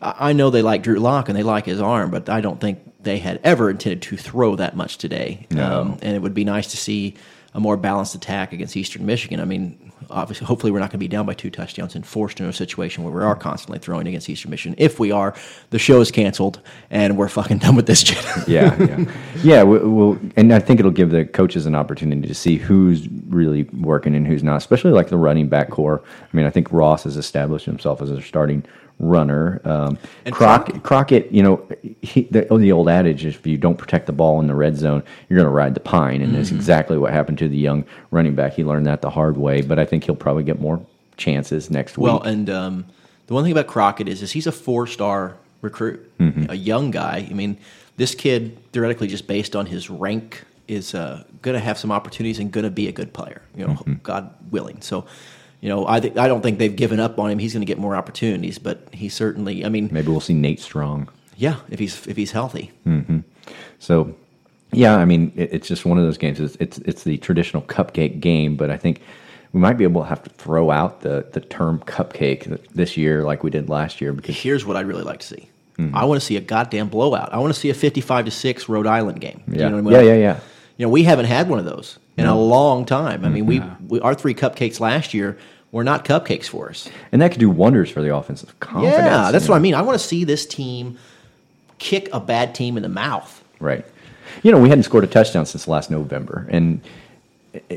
I I know they like Drew Lock and they like his arm, but I don't think they had ever intended to throw that much today. No. Um, and it would be nice to see a more balanced attack against Eastern Michigan. I mean, obviously, hopefully, we're not going to be down by two touchdowns and forced into a situation where we are constantly throwing against Eastern Michigan. If we are, the show is canceled and we're fucking done with this shit. yeah, yeah, yeah. we- We'll, and I think it'll give the coaches an opportunity to see who's really working and who's not, especially like the running back core. I mean, I think Ross has established himself as a starting runner. Um, And Croc- Crockett, you know, he, the, the old adage is if you don't protect the ball in the red zone, you're going to ride the pine, and that's Mhm. exactly what happened to the young running back. He learned that the hard way, but I think he'll probably get more chances next Well, week. Well, and um, the one thing about Crockett is, is he's a four star recruit, Mhm. a young guy. I mean, this kid theoretically, just based on his rank, is uh, going to have some opportunities and going to be a good player. You know, Mm-hmm. God willing. So. You know, I think I don't think they've given up on him. He's going to get more opportunities, but he certainly. I mean, Maybe we'll see Nate Strong. yeah, if he's if he's healthy. hmm So, yeah, I mean, it, it's just one of those games. It's, it's it's the traditional cupcake game, but I think we might be able to have to throw out the the term cupcake this year, like we did last year. Because Here's what I'd really like to see. Mhm. I want to see a goddamn blowout. I want to see a 55 to 6 Rhode Island game. Yeah. You know what I mean? Yeah, yeah, yeah. You know, we haven't had one of those in a long time. I mean, we, Mhm. we our three cupcakes last year were not cupcakes for us. and that could do wonders for the offensive confidence. yeah, that's you what I mean. I want to see this team kick a bad team in the mouth. Right. You know, we hadn't scored a touchdown since last November, and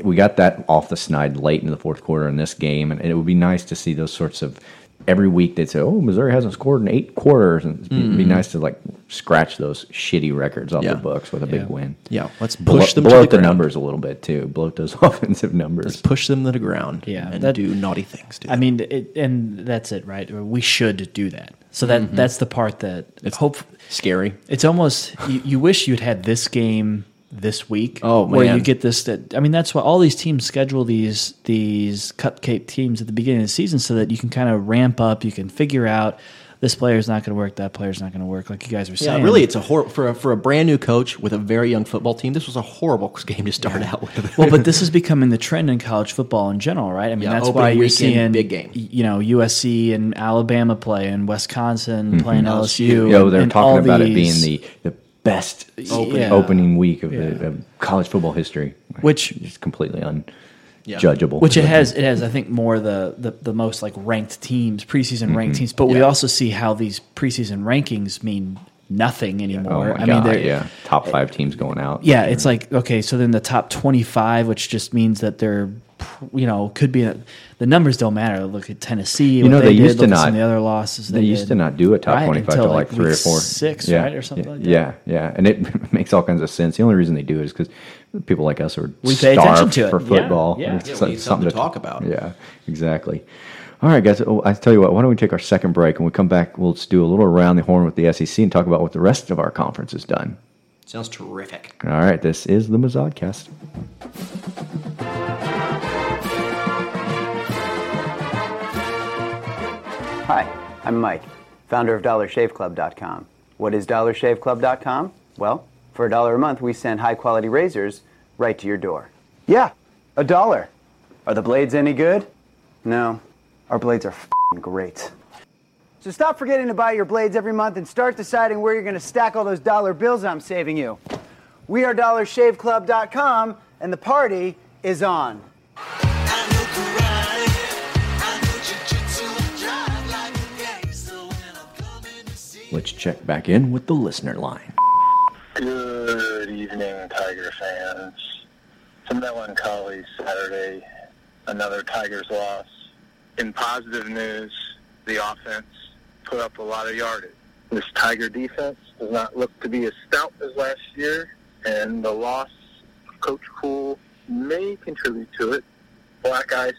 we got that off the snide late in the fourth quarter in this game, and it would be nice to see those sorts of. Every week they'd say, "Oh, Missouri hasn't scored in eight quarters," and it'd be, it'd be Mhm. nice to like scratch those shitty records off Yeah. the books with a big win. Yeah, let's Blow- push them to blow the up the numbers a little bit too. Blow up those offensive numbers. Let's push them to the ground. Yeah, and that- do naughty things. Dude. I mean, it, and that's it, right? We should do that. So that Mhm. that's the part that it's hope scary. It's almost you, you wish you'd had this game this week. Oh, man. where you get this. That I mean, that's why all these teams schedule these these cupcake teams at the beginning of the season so that you can kind of ramp up. You can figure out this player's not going to work, that player's not going to work. Like you guys were Yeah, saying. really, it's a hor- for a, for a brand new coach with a very young football team. This was a horrible game to start out with. well, but this is becoming the trend in college football in general, right? I mean, Yeah, that's why you're seeing big game. You know, USC and Alabama play, and Wisconsin Mhm. playing LSU. Yo, and- they're and talking all about it being the, the best Opening. Yeah. opening week of, Yeah. the, of college football history, Which is completely Yeah. unjudgeable. Which it has, it has, I think, more the the, the most like ranked teams, preseason ranked Mhm. teams. But we also see how these preseason rankings mean nothing Oh anymore. my I God, mean, they're yeah, top five teams going out. yeah, it's like okay, so then the top twenty-five, which just means that they're, you know, could be a, the numbers don't matter. Look at Tennessee. You know, they, did, used to not. the other losses. They, they used did. to not do a top Right, twenty-five until, till like, like, three or four, six, yeah. right, or something yeah, like that. Yeah, yeah, and it makes all kinds of sense. The only reason they do it is because people like us are We pay attention to it. for football. yeah. and it's Yeah, we need something to talk about. Yeah, exactly. All right, guys. Oh, I tell you what. Why don't we take our second break and we come back? We'll just do a little around the horn with the SEC and talk about what the rest of our conference has done. Sounds terrific. All right, this is the Mazodcast. Hi, I'm Mike, founder of DollarShaveClub.com. What is DollarShaveClub.com? Well, for a dollar a month, we send high quality razors right to your door. Yeah, a dollar. Are the blades any good? No, our blades are fing great. So stop forgetting to buy your blades every month and start deciding where you're going to stack all those dollar bills I'm saving you. We are DollarShaveClub.com, and the party is on. Let's check back in with the listener line. Good evening, Tiger fans. Some melancholy Saturday, another Tigers loss. In positive news, the offense put up a lot of yardage. This Tiger defense does not look to be as stout as last year, and the loss of Coach Kuhl may contribute to it. Black Ice,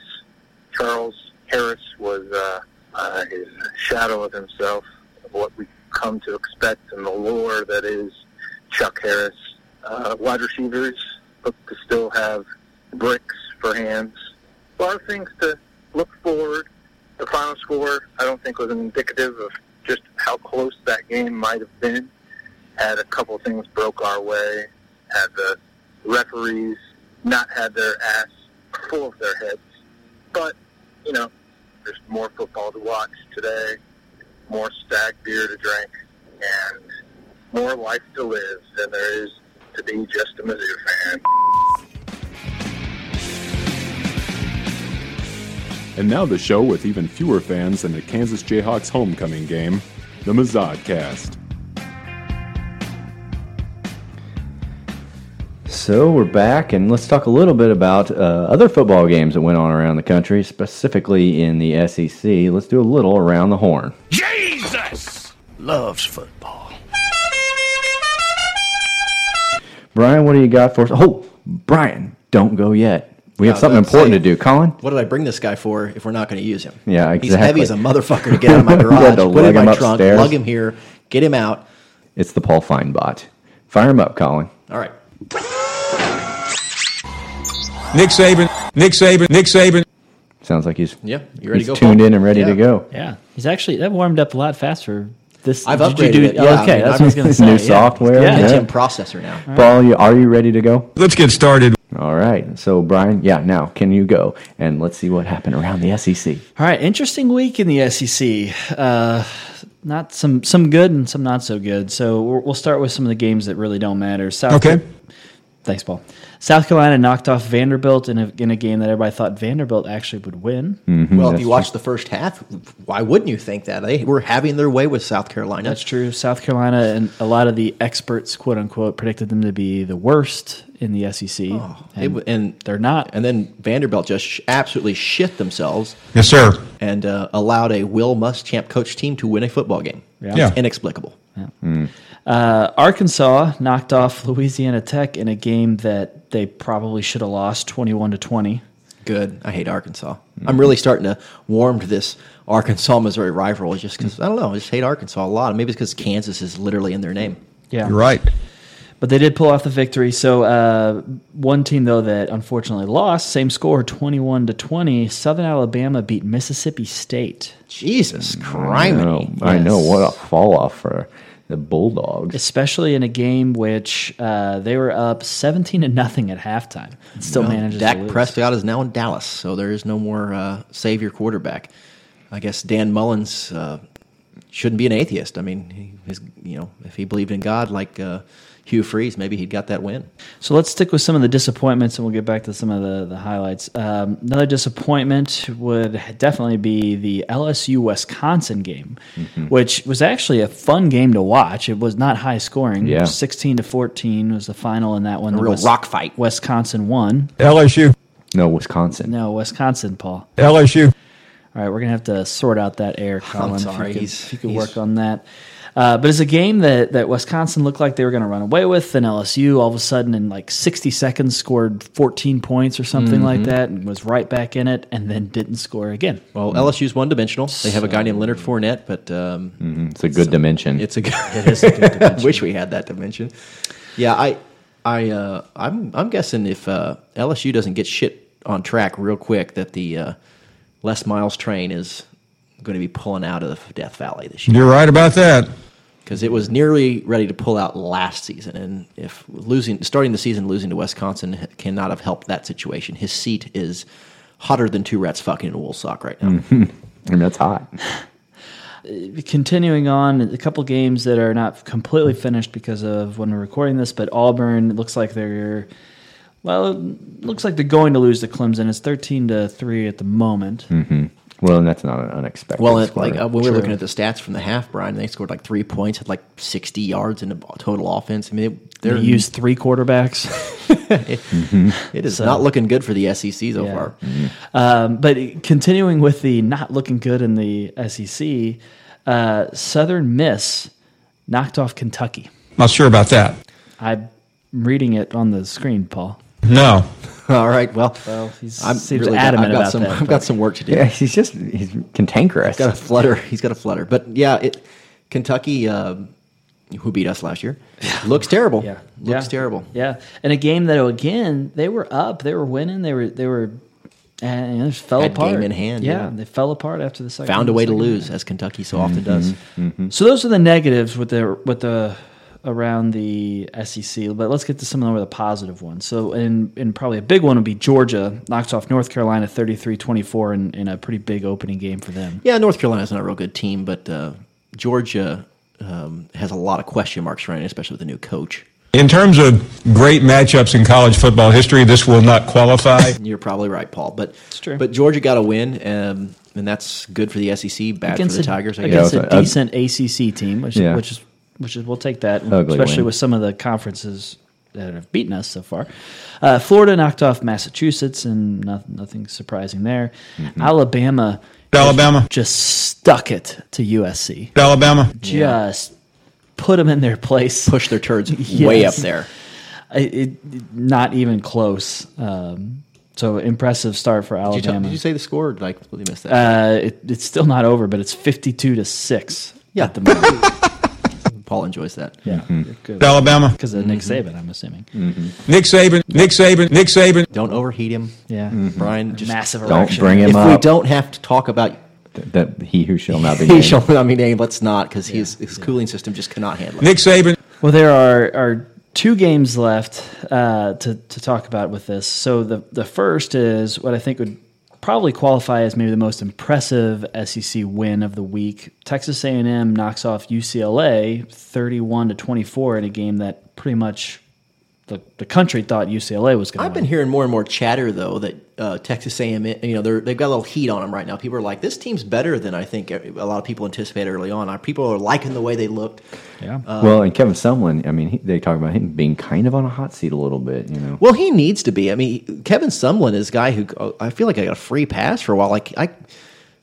Charles Harris was uh, uh, his shadow of himself, of what we come to expect in the lore that is Chuck Harris. Uh, wide receivers look to still have bricks for hands. A lot of things to look forward. The final score, I don't think, was indicative of just how close that game might have been. Had a couple of things broke our way. Had the referees not had their ass full of their heads. But, you know, there's more football to watch today, more stag beer to drink and more life to live than there is to be just a Mizzou fan. And now the show with even fewer fans than the Kansas Jayhawks homecoming game, the Mazodcast. So we're back, and let's talk a little bit about uh, other football games that went on around the country, specifically in the SEC. Let's do a little around the horn. Yeah! Loves football. Brian, what do you got for us? Oh, Brian, don't go yet. We have I something important say, to do. Colin? What did I bring this guy for if we're not going to use him? Yeah, He's heavy as a motherfucker to get out of my garage. to put lug him in him my trunk, upstairs. lug him here, get him out. It's the Paul Fine bot. Fire him up, Colin. All right. Nick Saban, Nick Saban, Nick Saban. Sounds like he's Yeah, you ready he's to go, tuned Paul? in and ready Yeah. to go. Yeah, he's actually that warmed up a lot faster. This I've did you upgraded do- it. Yeah, I okay, mean, that's I'm- what I was going to say. New yeah. software. Yeah. Yeah. Pentium processor now. Paul, you, are you ready to go? Let's get started. All right. So, Brian, yeah, now can you go? And let's see what happened around the SEC. All right, interesting week in the SEC. Uh, not some some good and some not so good. So we'll we'll start with some of the games that really don't matter. South Okay. Thanks, Paul. South Carolina knocked off Vanderbilt in a, in a game that everybody thought Vanderbilt actually would win. Mm-hmm, Well, if you watch the first half, why wouldn't you think that? They were having their way with South Carolina. That's true. South Carolina and a lot of the experts, quote unquote, predicted them to be the worst in the SEC. It and, w- and they're not. And then Vanderbilt just sh- absolutely shit themselves. Yes, sir. And uh, allowed a Will Muschamp coach team to win a football game. Yeah. It's Yeah. inexplicable. Uh, Arkansas knocked off Louisiana Tech in a game that they probably should have lost, twenty-one to twenty. Good. I hate Arkansas. I'm really starting to warm to this Arkansas Missouri rivalry just because, I don't know, I just hate Arkansas a lot. Maybe it's because Kansas is literally in their name. Yeah, You're right. But they did pull off the victory. So uh, one team though that unfortunately lost, same score, twenty-one to twenty. Southern Alabama beat Mississippi State. Jesus I Christ. know, I know. What a fall off for the Bulldogs. especially in a game which uh, they were up 17 to nothing at halftime. It still Well, manages Dak to lose. Prescott is now in Dallas, so there is no more uh, savior quarterback. I guess Dan Mullins uh, shouldn't be an atheist. I mean, he, his, you know, if he believed in God like uh, Hugh Freeze, maybe he'd got that win. So let's stick with some of the disappointments, and we'll get back to some of the, the highlights. Um, another disappointment would definitely be the LSU Wisconsin game, Mm-hmm. which was actually a fun game to watch. It was not high scoring. Yeah. 16 to 14 was the final in that one. A The real Wis- rock fight. Wisconsin won. LSU. No, Wisconsin. No, Wisconsin, Paul. LSU. All right, we're gonna have to sort out that air, Colin. if sorry, you could, if you could work on that. Uh, but it's a game that, that Wisconsin looked like they were going to run away with, and LSU all of a sudden in like 60 seconds scored 14 points or something like Mm-hmm. that, and was right back in it, and then didn't score again. Well, LSU's one dimensional. They have a guy named Leonard Fournette, but um, Mhm, It's a good dimension. it's a good. It is a good dimension. Wish we had that dimension. Yeah, I, I, uh, I'm, I'm guessing if uh, LSU doesn't get shit on track real quick, that the uh, Les Miles train is going to be pulling out of Death Valley this year You're right about that. because it was nearly ready to pull out last season, and if losing, starting the season losing to Wisconsin cannot have helped that situation. His seat is hotter than two rats fucking in a wool sock right now. and that's hot. Continuing on, a couple games that are not completely finished because of when we're recording this, but Auburn looks like they're. Well, it looks like they're going to lose to Clemson. It's thirteen to three at the moment. hmm Well, and that's not an unexpected. Well, it, like uh, when we were looking at the stats from the half, Brian, they scored like three points, had like sixty yards in the total offense. I mean, they, They they're used three quarterbacks. It is So- not looking good for the SEC so Yeah. far. Um, but continuing with the not looking good in the SEC, uh, Southern Miss knocked off Kentucky. Not sure about that. I'm reading it on the screen, Paul. No. All right, well, Well, he I'm seems really got- adamant I've got about some, that. I've got some work to do. yeah, he's just he's cantankerous. He's Got a flutter. He's got a flutter. But yeah, it Kentucky, um, who beat us last year, looks terrible. Yeah, looks Yeah. terrible. Yeah, and a game that again they were up, they were winning, they were they were, and it fell Had apart game in hand, yeah. they fell apart after the second. Found a way to lose, half. as Kentucky so often does. So those are the negatives with the with the around the SEC. But let's get to some of the positive ones. So, and, and probably a big one would be Georgia knocks off North Carolina 33-24 in, in a pretty big opening game for them. Yeah, North Carolina's not a real good team, but uh, Georgia um, has a lot of question marks running, especially with the new coach. In terms of great matchups in college football history. This will not qualify. You're probably right, Paul. But it's true. But Georgia got a win, um, and that's good for the SEC. Bad against for the a, Tigers. I against guess. a decent ACC team, which, Yeah. which is which is we'll take that, Ugly especially win. with some of the conferences that have beaten us so far. Uh, Florida knocked off Massachusetts, and nothing, nothing surprising there. Mm-hmm. Alabama, Alabama. just stuck it to USC. Alabama. Just put them in their place, push their turds way up there. It, it- not even close. Um, so impressive start for Did you, tell- Alabama. did you say the score? Or Did I completely missed that? Uh, it, it's still not over, but it's fifty-two to six. Yeah. at the moment. Paul enjoys that. Yeah, mm-hmm. Alabama. because of Nick mm-hmm. Saban, I'm assuming. Mm-hmm. Nick Saban. Nick Saban. Nick Saban. Don't overheat him. Yeah, Brian. Just massive Don't erection. bring him if up. we don't have to talk about that he who shall not be he named. shall not be named, let's not, because his his cooling system just cannot handle it. Nick Saban. Well, there are, are two games left uh, to, to talk about with this. So the the first is what I think would probably qualify as maybe the most impressive SEC win of the week. Texas A&M knocks off UCLA 31 to 24 in a game that pretty much the, the country thought UCLA was going to I've been hearing more and more chatter though that uh, Texas A&M, you know, they're, they've got a little heat on them right now. People are like, this team's better than I think a lot of people anticipated early on. Uh, People are liking the way they looked. Yeah. well, and Kevin Sumlin, I mean, he, they talk about him being kind of on a hot seat a little bit, you know. Well, he needs to be. I mean, Kevin Sumlin is a guy who uh, I feel like I got a free pass for a while. Like I,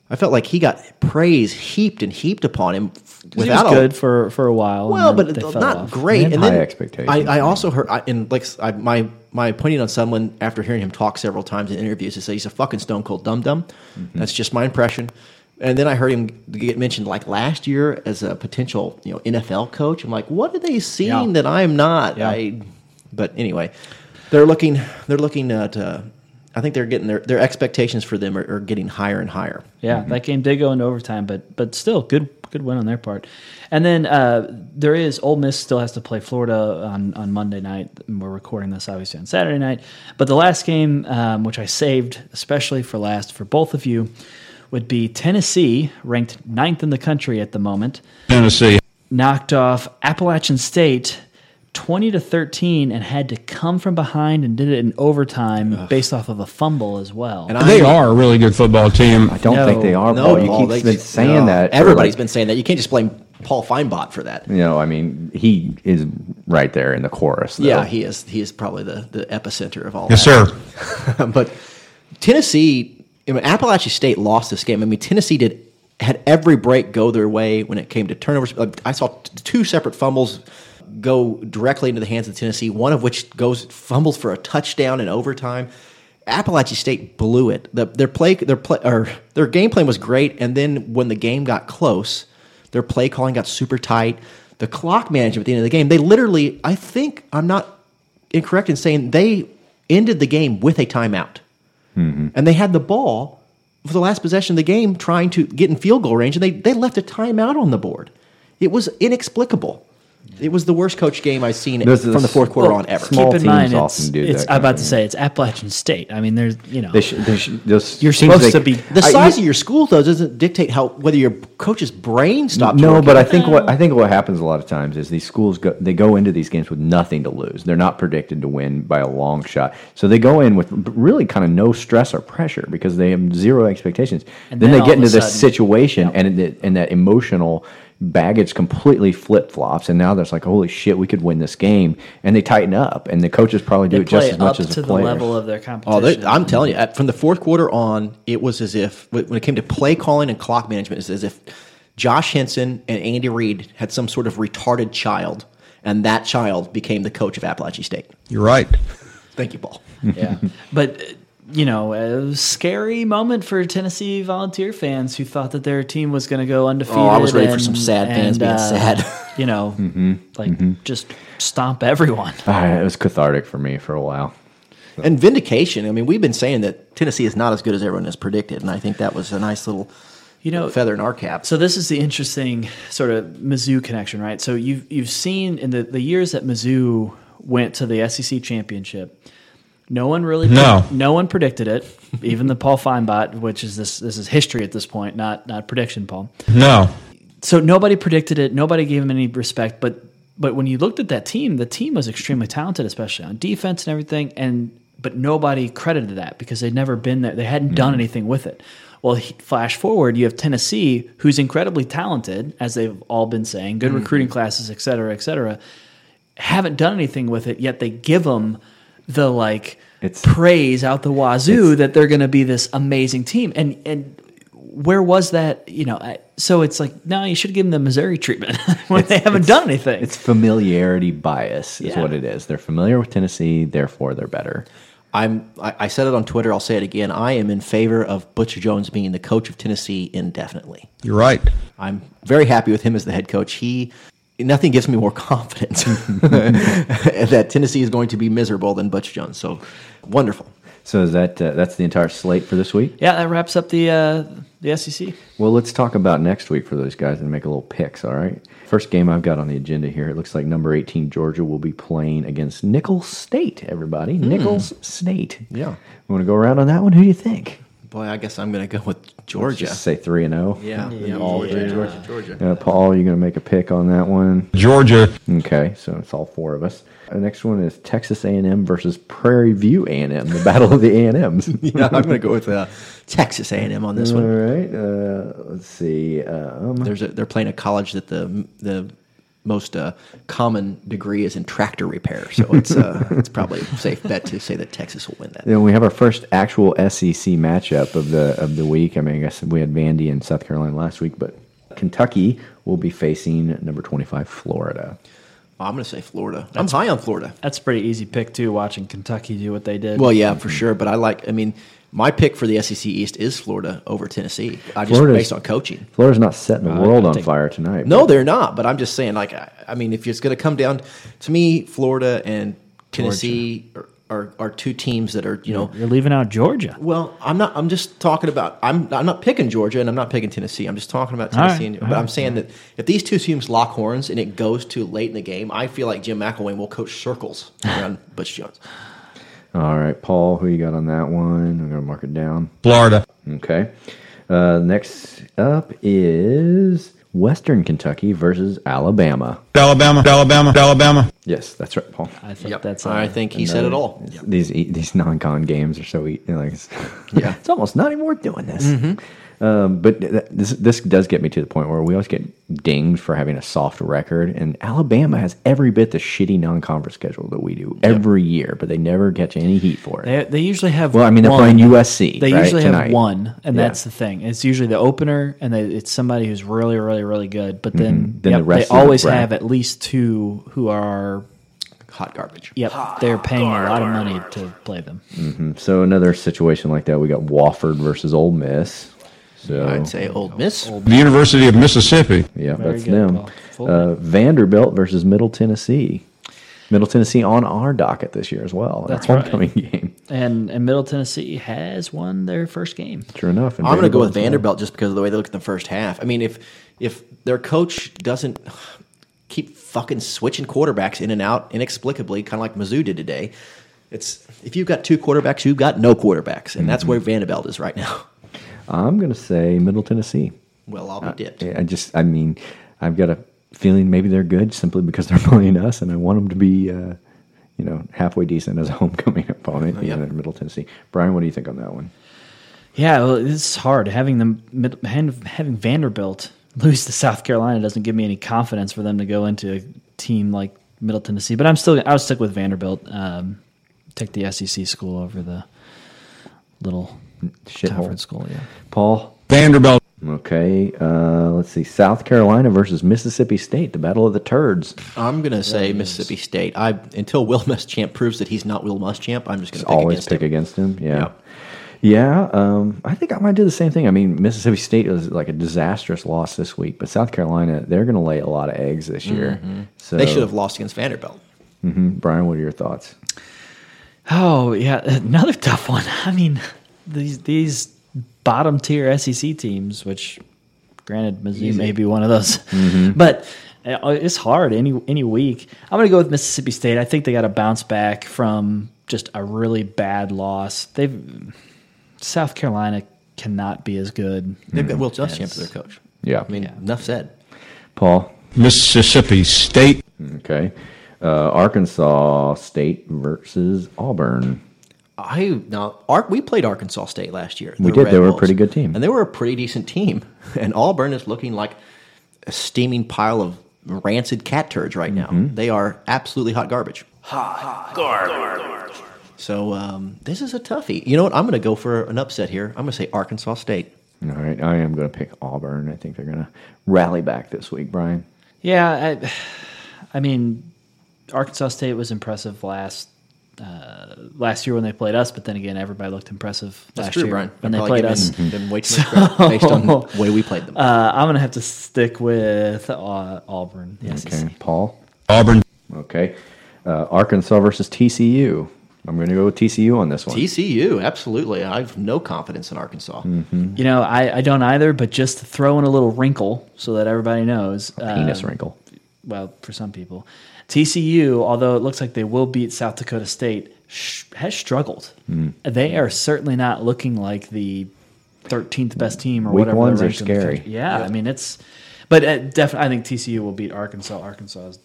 I felt like he got praise heaped and heaped upon him. without he was a- good for, for a while. Well, but then they it- fell not off. great. had and high then expectations. I, I also heard, I, and like I, my my opinion on someone after hearing him talk several times in interviews is that he's a fucking stone cold dum dum. Mm-hmm. That's just my impression. And then I heard him get mentioned like last year as a potential you know NFL coach. I'm like, what are they seeing Yeah. that I'm not? Yeah. I, but anyway, they're looking they're looking at. Uh, I think they're getting their their expectations for them are, are getting higher and higher. Yeah, that game did go into overtime, but but still good good win on their part. And then uh, there is Ole Miss still has to play Florida on, on Monday night. And We're recording this obviously on Saturday night. But the last game, um, which I saved especially for last for both of you, would be Tennessee, ranked ninth in the country at the moment, Tennessee. knocked off Appalachian State. 20 to 13 and had to come from behind and did it in overtime based off of a fumble as well. And They are a really good football team. I don't think they are, No, Paul. You Paul, keep they- been saying no. that. for, Everybody's like, been saying that. You can't just blame Paul Feinbot for that. You know, I mean, he is right there in the chorus. Though. Yeah, he is. He is probably the, the epicenter of all. Yes, that. sir. but Tennessee, I mean, Appalachian State lost this game. I mean, Tennessee did had every break go their way when it came to turnovers. I saw t- two separate fumbles go directly into the hands of Tennessee. One of which goes fumbles for a touchdown in overtime. Appalachian State blew it. The, their play, their play, or their game plan was great, and then when the game got close, their play calling got super tight. The clock management at the end of the game, they literally, I think, I'm not incorrect in saying they ended the game with a timeout, Mm-hmm. and they had the ball for the last possession of the game, trying to get in field goal range, and they they left a timeout on the board. It was inexplicable. It was the worst coach game I've seen This from the fourth quarter well, on ever. small Keep in teams mind, it's, often do it's that I'm kind about of to say it's Appalachian State. I mean, there's you know They should. They should just You're supposed they- to be- The I- size of your school, though, doesn't dictate how whether your coach's brain stops. No, working. but I think what I think what happens a lot of times is these schools go they go into these games with nothing to lose. They're not predicted to win by a long shot, so they go in with really kind of no stress or pressure because they have zero expectations. And then, then they all get of a into this sudden- situation, and it, and that emotional baggage completely flip flops, and now there's like, holy shit, we could win this game, and they tighten up, and the coaches probably do they it just as much up as to the the level of their Oh, competition. they, I'm telling you, from the fourth quarter on, it was as if when it came to play calling and clock management, it's as if Josh Henson and Andy Reid had some sort of retarded child, and that child became the coach of Appalachian State. You're right. Thank you, Paul. yeah, but uh, you know, a scary moment for Tennessee Volunteer fans who thought that their team was going to go undefeated. Oh, I was ready for some sad fans and, being uh, sad. You know, Mm-hmm. like just stomp everyone. Ah, it was cathartic for me for a while. And vindication. I mean, we've been saying that Tennessee is not as good as everyone has predicted, and I think that was a nice little you know feather in our cap. So this is the interesting sort of Mizzou connection, right? So you've you've seen in the, the years that Mizzou went to the SEC championship, no one really No. no one predicted it. Even the Paul Feinbot, which is this this is history at this point, not not prediction, Paul. No. So nobody predicted it. Nobody gave him any respect. But but when you looked at that team, the team was extremely talented, especially on defense and everything. And but nobody credited that because they'd never been there. They hadn't done anything with it. Well, he- flash forward, you have Tennessee, who's incredibly talented, as they've all been saying, good Mhm. recruiting classes, et cetera, et cetera. Haven't done anything with it yet. They give them the like praise out the wazoo that they're going to be this amazing team. And and where was that? You know, I- so it's like no, you should give them the Missouri treatment when they haven't done anything. It's familiarity bias, is Yeah. what it is. They're familiar with Tennessee, therefore they're better. I'm. I, I said it on Twitter. I'll say it again. I am in favor of Butcher Jones being the coach of Tennessee indefinitely. You're right. I'm very happy with him as the head coach. He nothing gives me more confidence that Tennessee is going to be miserable than Butch Jones. So wonderful. So is that uh, that's the entire slate for this week? Yeah, that wraps up the uh, the SEC. Well, let's talk about next week for those guys and make a little picks. All right. First game I've got on the agenda here. It looks like number 18 Georgia will be playing against Nicholls State. Everybody, Hmm. Nicholls State. Yeah. You want to go around on that one? Who do you think? Boy, I guess I'm going to go with Georgia. Just say three and zero. Yeah, yeah, all Georgia, three. Georgia, Georgia. Uh, Paul, you're going to make a pick on that one. Georgia. Okay, so it's all four of us. The next one is Texas A&M versus Prairie View A&M, the battle of the A&Ms. yeah, I'm going to go with uh, Texas A&M on this All one. All right. Uh, let's see. Um, There's a, they're playing a college that the the most uh, common degree is in tractor repair, so it's uh, it's probably a safe bet to say that Texas will win that. Then we have our first actual SEC matchup of the of the week. I mean, I guess we had Vandy and South Carolina last week, but Kentucky will be facing number 25 Florida. I'm going to say Florida. I'm high on Florida. That's a pretty easy pick too. Watching Kentucky do what they did. Well, yeah, for sure. But I like. I mean, my pick for the SEC East is Florida over Tennessee. I just Florida's- based on coaching. Florida's not setting the Uh, world on fire tonight. No, they're not. But I'm just saying. Like, I, I mean, if it's going to come down to me, Florida and Tennessee are, are, are two teams that are you know. You're leaving out Georgia. Well, I'm not. I'm just talking about. I'm. I'm not picking Georgia, and I'm not picking Tennessee. I'm just talking about All right, Tennessee. and, but right, I'm saying that if these two teams lock horns and it goes to late in the game, I feel like Jim McElwain will coach circles around Butch Jones. All right, Paul, who you got on that one? I'm going to mark it down. Florida. Okay. Uh, next up is Western Kentucky versus Alabama. Alabama. Alabama. Alabama. Yes, that's right, Paul. I think Yep. that's. I think he said it all. These e- these non-con games are so e- like it's, Yeah. it's almost not even worth doing this. Mhm. Um, but th- this this does get me to the point where we always get dinged for having a soft record, and Alabama has every bit the shitty non-conference schedule that we do every year, but they never catch any heat for it. They, they usually have. Well, I mean, they're one. playing USC, They right, usually tonight. have one, and Yeah. that's the thing. It's usually the opener, and they, it's somebody who's really, really, really good. But then, Mhm. Then yep, the rest they of the always bracket. have at least two who are hot garbage. Yep, they're paying a lot of money to play them. hmm So another situation like that, we got Wofford versus Ole Miss. So I'd say Old Miss. The University of Mississippi. Yeah, Very that's good, them. Uh, Vanderbilt versus Middle Tennessee. Middle Tennessee on our docket this year as well. That's our right. game. And and Middle Tennessee has won their first game. True enough. I'm going to go with as well. Vanderbilt just because of the way they look at the first half. I mean, if if their coach doesn't keep fucking switching quarterbacks in and out inexplicably, kind of like Mizzou did today, it's if you've got two quarterbacks, you've got no quarterbacks, and that's Mm-hmm. where Vanderbilt is right now. I'm going to say Middle Tennessee. Well, I'll be dipped. I just, I mean, I've got a feeling maybe they're good simply because they're playing us, and I want them to be, uh, you know, halfway decent as a homecoming opponent Oh, yeah. in Middle Tennessee. Brian, what do you think on that one? Yeah, well, it's hard having them having Vanderbilt lose to South Carolina doesn't give me any confidence for them to go into a team like Middle Tennessee. But I'm still I'll stick with Vanderbilt. Um, take the SEC school over the little Shithole. conference school. Yeah, Paul? Vanderbilt. Okay, uh, let's see. South Carolina versus Mississippi State, the Battle of the Turds. I'm going to say Mississippi State. I until Will Muschamp proves that he's not Will Muschamp, I'm just going Just to pick always against pick him. against him. Yeah. Yeah, um, I think I might do the same thing. I mean, Mississippi State was like a disastrous loss this week, but South Carolina, they're going to lay a lot of eggs this year. Mhm. So They should have lost against Vanderbilt. hmm Brian, what are your thoughts? Oh yeah, another tough one. I mean, these these bottom tier SEC teams, which granted Mizzou Easy. may be one of those, Mhm. but uh, it's hard any any week. I'm gonna go with Mississippi State. I think they got to bounce back from just a really bad loss. They've South Carolina cannot be as good. They've got Will as- Muschamp as their coach. Yeah. I mean, enough said. Paul? Mississippi State. Okay. Uh, Arkansas State versus Auburn. I now Ar- we played Arkansas State last year. We did. Red They were a pretty good team. and they were a pretty decent team. And Auburn is looking like a steaming pile of rancid cat turds right now. Mhm. They are absolutely hot garbage. Hot garbage. So um, this is a toughie. You know what? I'm going to go for an upset here. I'm going to say Arkansas State. All right. I am going to pick Auburn. I think they're going to rally back this week, Brian. Yeah, I, I mean, Arkansas State was impressive last uh, last year when they played us, but then again, everybody looked impressive That's last true, year Brian. when I'd they played us. them- them way too much credit based on the way we played them. Uh, I'm gonna have to stick with uh, Auburn. The SEC. Okay. Paul? Auburn. Okay. Uh, Arkansas versus TCU. I'm going to go with TCU on this one. TCU, absolutely. I have no confidence in Arkansas. You know, I, I don't either, but just to throw in a little wrinkle so that everybody knows. penis um, wrinkle. Well, for some people. TCU, although it looks like they will beat South Dakota State, sh- has struggled. Mm. They are certainly not looking like the 13th best team or Week whatever. ones they're are ranked in the scary. country. Yeah, I mean, it's. But uh, definitely, I think TCU will beat Arkansas. Arkansas has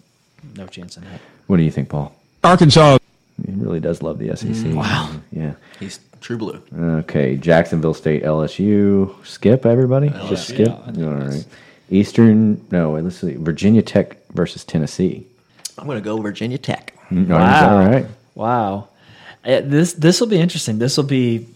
no chance in that. What do you think, Paul? Arkansas. He really does love the SEC. Mm, wow. Yeah. He's true blue. Okay. Jacksonville State, LSU. Skip, everybody? Just skip? Yeah, All right. Eastern, no, wait, let's see. Virginia Tech versus Tennessee. I'm going to go Virginia Tech. Mm, all right, all right. Wow. Uh, this this will be interesting. This will be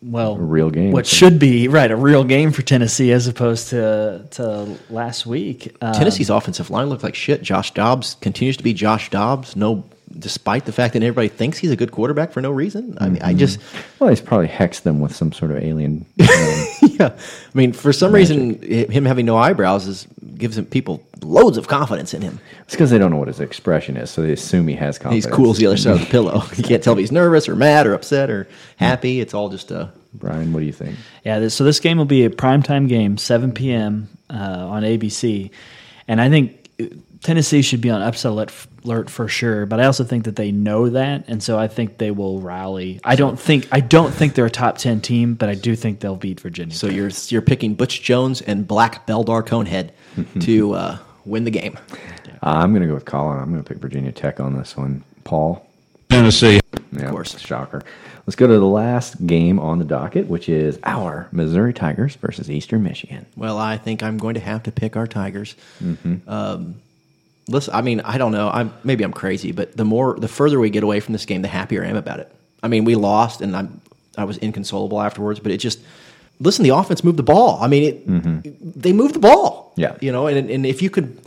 well A real game. What should be right a real game for Tennessee as opposed to to last week. Um, Tennessee's offensive line looked like shit. Josh Dobbs continues to be Josh Dobbs. No, despite the fact that everybody thinks he's a good quarterback for no reason. I mean, I just Well, he's probably hexed them with some sort of alien. yeah. I mean, for some reason, him having no eyebrows is gives him people loads of confidence in him. It's because they don't know what his expression is, so they assume he has confidence. He's cool as the other side of the pillow. You can't tell if he's nervous or mad or upset or happy. It's all just a. Brian, what do you think? Yeah, this, so this game will be a primetime game, 7 p.m. Uh, on ABC. And I think uh, Tennessee should be on upset alert, alert for sure, but I also think that they know that, and so I think they will rally. I don't think I don't think they're a top 10 team, but I do think they'll beat Virginia. So you're you're picking Butch Jones and Black Beldar Conehead to uh, win the game. Uh, I'm going to go with Colin. I'm going to pick Virginia Tech on this one. Paul? Tennessee. Yeah, of course. Shocker. Let's go to the last game on the docket, which is our Missouri Tigers versus Eastern Michigan. Well, I think I'm going to have to pick our Tigers. Mhm. Um, listen, I mean, I don't know. I'm maybe I'm crazy, but the more the further we get away from this game, the happier I am about it. I mean, we lost, and I'm I was inconsolable afterwards, but it just listen. The offense moved the ball. I mean, it mm-hmm. they moved the ball. Yeah. you know, and and if you could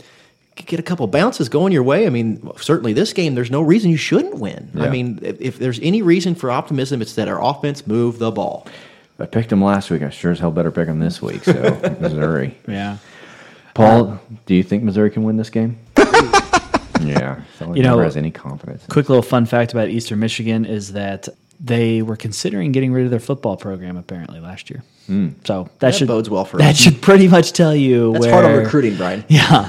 get a couple bounces going your way, I mean, certainly this game, there's no reason you shouldn't win. I mean, if, if there's any reason for optimism, it's that our offense moved the ball. I picked them last week. I sure as hell better pick them this week. So, Missouri. Yeah. Paul, do you think Missouri can win this game? yeah. You know, has any confidence. Quick little fun fact about Eastern Michigan is that they were considering getting rid of their football program apparently last year. Hmm. So that, That should bodes well for that us. should pretty much tell you That's where, hard on recruiting, Brian. Yeah,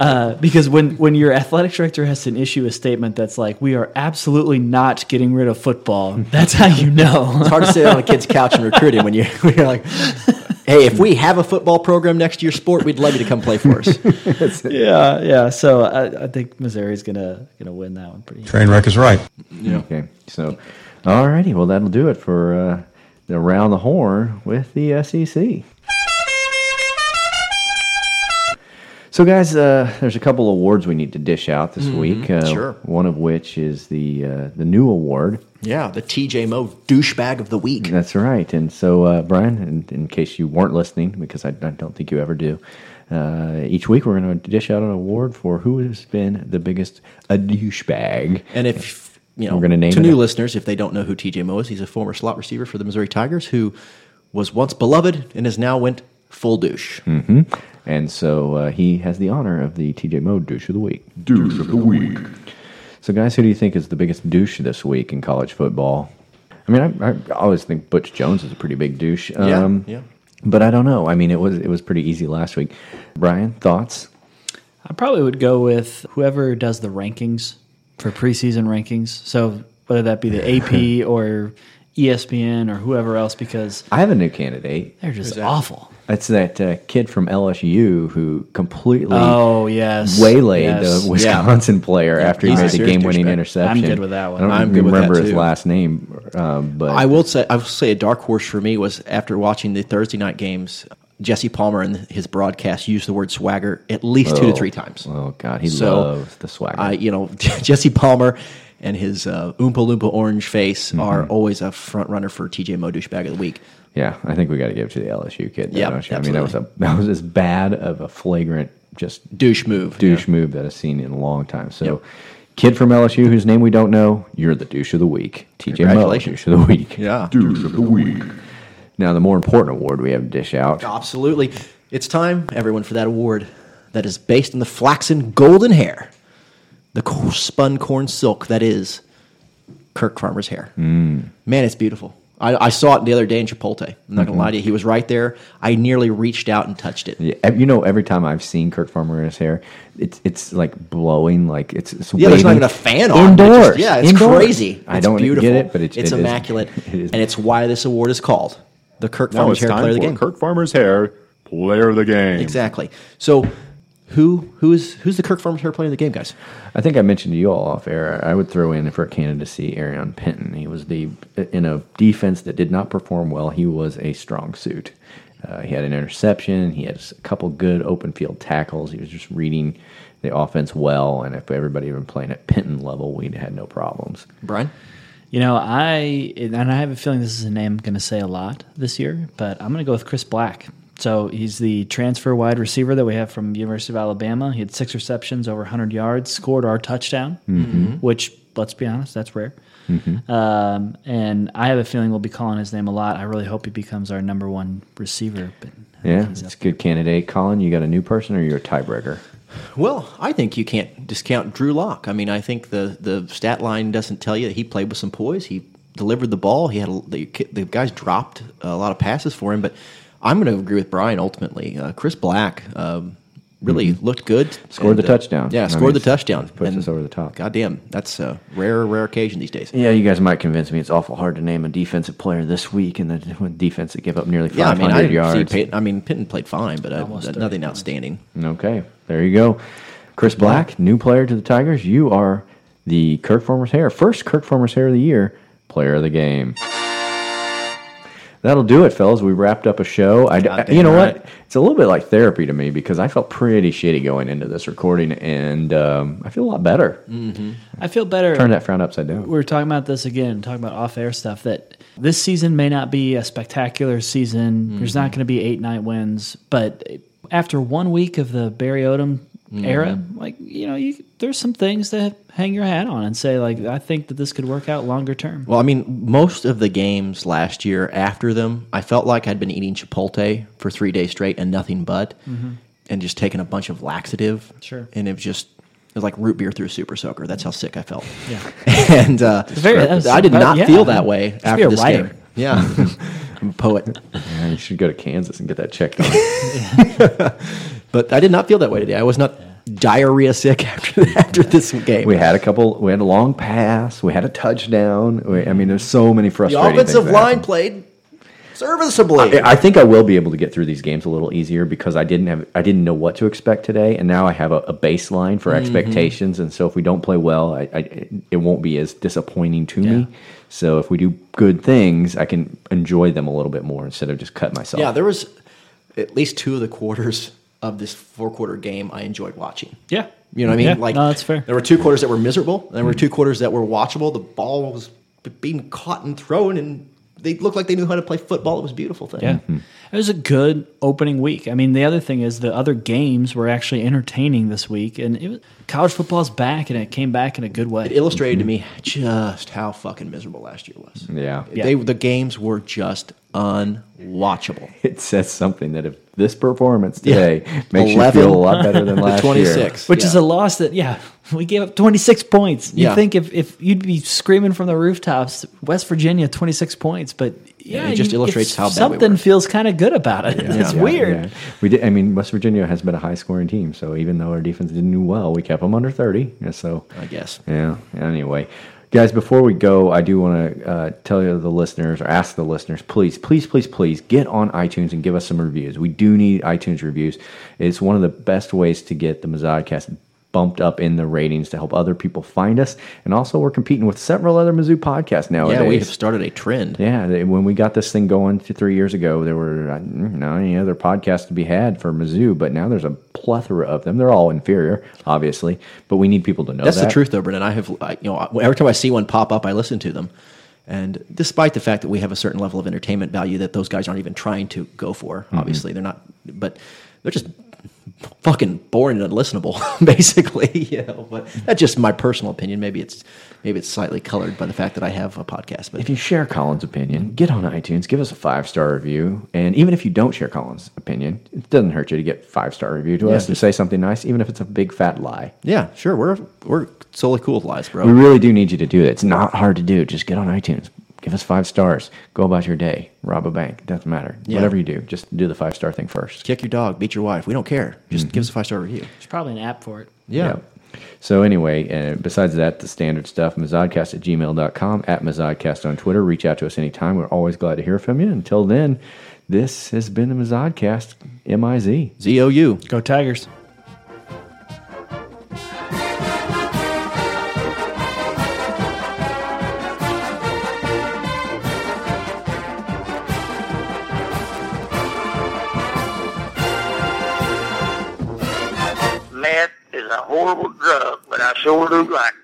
uh, because when when your athletic director has to issue a statement that's like, "We are absolutely not getting rid of football," that's how you know. It's hard to sit on a kid's couch and recruit him when you when you're like, "Hey, if we have a football program next to your sport, we'd love you to come play for us." yeah, yeah. So I, I think Missouri's gonna gonna win that one pretty. Train wreck is right. Yeah. Okay. So, alrighty. Well, that'll do it for uh, the Around the Horn with the SEC. So, guys, uh, there's a couple awards we need to dish out this Mhm, week. Uh, sure. One of which is the uh, the new award. Yeah, the TJ Moe douchebag of the week. That's right. And so, uh, Brian, in, in case you weren't listening, because I, I don't think you ever do, uh, each week we're going to dish out an award for who has been the biggest a douchebag. And if you know, We're gonna name to new a- listeners, if they don't know who TJ Moe is, he's a former slot receiver for the Missouri Tigers who was once beloved and has now went full douche. hmm And so uh, he has the honor of the TJ Mode Douche of the Week. Douche of the Week. So, guys, who do you think is the biggest douche this week in college football? I mean, I, I always think Butch Jones is a pretty big douche. Yeah, Um, yeah. But I don't know. I mean, it was it was pretty easy last week. Brian, thoughts? I probably would go with whoever does the rankings for preseason rankings. So whether that be the AP or ESPN or whoever else, because I have a new candidate. they're just awful. It's that uh, kid from LSU who completely Oh, yes. waylaid Yes. the Wisconsin player after he he's a made the game-winning interception. I'm good with that one. I don't I'm good with remember that, his last name, um, but I will say I will say a dark horse for me was after watching the Thursday night games. Jesse Palmer in his broadcast used the word swagger at least two to Oh. three times. Oh God, he So, loves the swagger. I, you know, Jesse Palmer and his uh, Oompa Loompa orange face are Mm-hmm. always a front runner for TJ Moe douchebag of the week. yeah, I think we got to give it to the LSU kid. Yeah. I mean, that was a that was as bad of a flagrant just douche move, douche move that I've seen in a long time. So. Kid from LSU, whose name we don't know, you're the douche of the week. TJ Moe, Congratulations. douche of the week. Yeah. douche of the week. Now, the more important award we have to dish out. Absolutely. It's time, everyone, for that award that is based on the flaxen golden hair, the spun corn silk that is Kirk Farmer's hair. Mm. Man, it's beautiful. I, I saw it the other day in Chipotle. I'm not going Mhm. to lie to you. He was right there. I nearly reached out and touched it. Yeah, you know, every time I've seen Kirk Farmer in his hair, it's it's like blowing, like it's, it's Yeah, there's not even a fan on. It Indoors, just- yeah, it's indoors. crazy. I It's don't beautiful. get it, but it's it's it immaculate, it is- and it's why this award is called the Kirk Now Farmer's Hair time Player of the Game. Kirk Farmer's hair, player of the game. Exactly. So, who who is who's the Kirk Farmer's Hair Player of the Game, guys? I think I mentioned to you all off air. I would throw in for a candidacy Aarion Penton. He was the in a defense that did not perform well. He was a strong suit. Uh, he had an interception. He had a couple good open field tackles. He was just reading the offense well. And if everybody had been playing at Penton level, we'd had no problems. Brian. You know, I and I have a feeling this is a name I'm going to say a lot this year, but I'm going to go with Chris Black. So he's the transfer wide receiver that we have from University of Alabama. He had six receptions, over 100 yards, scored our touchdown, Mhm. which let's be honest, that's rare. Mhm. Um, and I have a feeling we'll be calling his name a lot. I really hope he becomes our number one receiver. But Yeah, it's a good candidate. Colin, you got a new person or you're a tiebreaker? Well, I think you can't discount Drew Lock. I mean, I think the the stat line doesn't tell you that he played with some poise. He delivered the ball. He had a, the the guys dropped a lot of passes for him. But I'm going to agree with Brian. Ultimately, uh, Chris Black um, really looked good. Scored the uh, touchdown. Yeah, I scored mean, the touchdown. puts And us over the top. Goddamn, that's a rare rare occasion these days. Yeah, you guys might convince me it's awful hard to name a defensive player this week and the defense that gave up nearly Yeah, I 500 mean, I yards. see Peyton, I mean, Penton played fine, but uh, Almost nothing outstanding. Okay, there you go. Chris Black, new player to the Tigers. You are the Kirk Farmer's Hair, first Kirk Farmer's Hair of the year, player of the game. That'll do it, fellas. We wrapped up a show. I, I- you know right. what? It's a little bit like therapy to me because I felt pretty shitty going into this recording, and um, I feel a lot better. Mm-hmm. I feel better. Turn that frown upside down. We are talking about this again, talking about off air stuff. That this season may not be a spectacular season. There's not going to be eight night wins. But after one week of the Barry Odom era, like you know, you, there's some things to hang your hat on and say, like, I think that this could work out longer term. Well, I mean, most of the games last year after them, I felt like I'd been eating Chipotle for three days straight and nothing but, Mhm. and just taking a bunch of laxative. Sure. And it was just, it was like root beer through super soaker. That's how sick I felt. Yeah. and uh, very- that's- I did not yeah. feel that way Just be after a this writer. game. Yeah. I'm a poet. Yeah, you should go to Kansas and get that checked on. But I did not feel that way today. I was not diarrhea sick after after this game. we had a couple. We had a long pass. We had a touchdown. We, I mean, there's so many frustrating. the offensive things line happened. played serviceably. I, I think I will be able to get through these games a little easier because I didn't have I didn't know what to expect today, and now I have a, a baseline for Mhm. expectations. And so if we don't play well, I, I it won't be as disappointing to me. So if we do good things, I can enjoy them a little bit more instead of just cut myself. Yeah, there was at least two of the quarters of this four quarter game I enjoyed watching. Yeah. You know what I mean? Yeah, like no, that's fair. There were two quarters that were miserable, and there were two quarters that were watchable. The ball was being caught and thrown, and they looked like they knew how to play football. It was a beautiful thing. Yeah. Hmm. It was a good opening week. I mean, the other thing is the other games were actually entertaining this week, and it was, college football's back, and it came back in a good way. It illustrated to me just how fucking miserable last year was. Yeah. They the games were just unwatchable. It says something that if this performance Yeah. today makes 11 you feel a lot better than last 26. Which is a loss that, yeah, we gave up 26 points. You Yeah. think if, if you'd be screaming from the rooftops, West Virginia, 26 points, but yeah, it just you- illustrates how bad we something were. feels kind of good about it. it's Yeah, weird. yeah. We did. I mean, West Virginia has been a high scoring team, so even though our defense didn't do well, we kept them under thirty. Yeah, so I guess. Yeah. Anyway, Guys, before we go, I do want to uh, tell you the listeners or ask the listeners, please, please, please, please get on iTunes and give us some reviews. We do need iTunes reviews. It's one of the best ways to get the Mizzodcast bumped up in the ratings to help other people find us. And also, we're competing with several other Mizzou podcasts now. Yeah, we have started a trend. Yeah, they, when we got this thing going two, three years ago, there were not any other podcasts to be had for Mizzou, but now there's a plethora of them. They're all inferior, obviously, but we need people to know That's that. the truth, though, Brendan. I have, I, you know, every time I see one pop up, I listen to them. And despite the fact that we have a certain level of entertainment value that those guys aren't even trying to go for, Mhm. obviously they're not, but they're just fucking boring and unlistenable, basically. You know, but that's just my personal opinion. Maybe it's maybe it's slightly colored by the fact that I have a podcast. But If you share Colin's opinion, get on iTunes, give us a five star review, and even if you don't share Colin's opinion, it doesn't hurt you to get five star review to Yeah, us just- say something nice, even if it's a big fat lie. yeah, sure, we're we're solely cool with lies, bro. We really do need you to do that. It's not hard to do. Just get on iTunes, give us five stars, go about your day, rob a bank. Doesn't matter. Yeah. Whatever you do, just do the five star thing first. Kick your dog, beat your wife. We don't care. Just give us a five star review. There's probably an app for it. Yeah. So anyway, uh, besides that, the standard stuff, Mizzodcast at gmail.com, at Mizzodcast on Twitter. Reach out to us anytime. We're always glad to hear from you. Until then, this has been the Mizzodcast, M-I-Z. Z-O-U. Go Tigers. Horrible drug, but I sure do like it.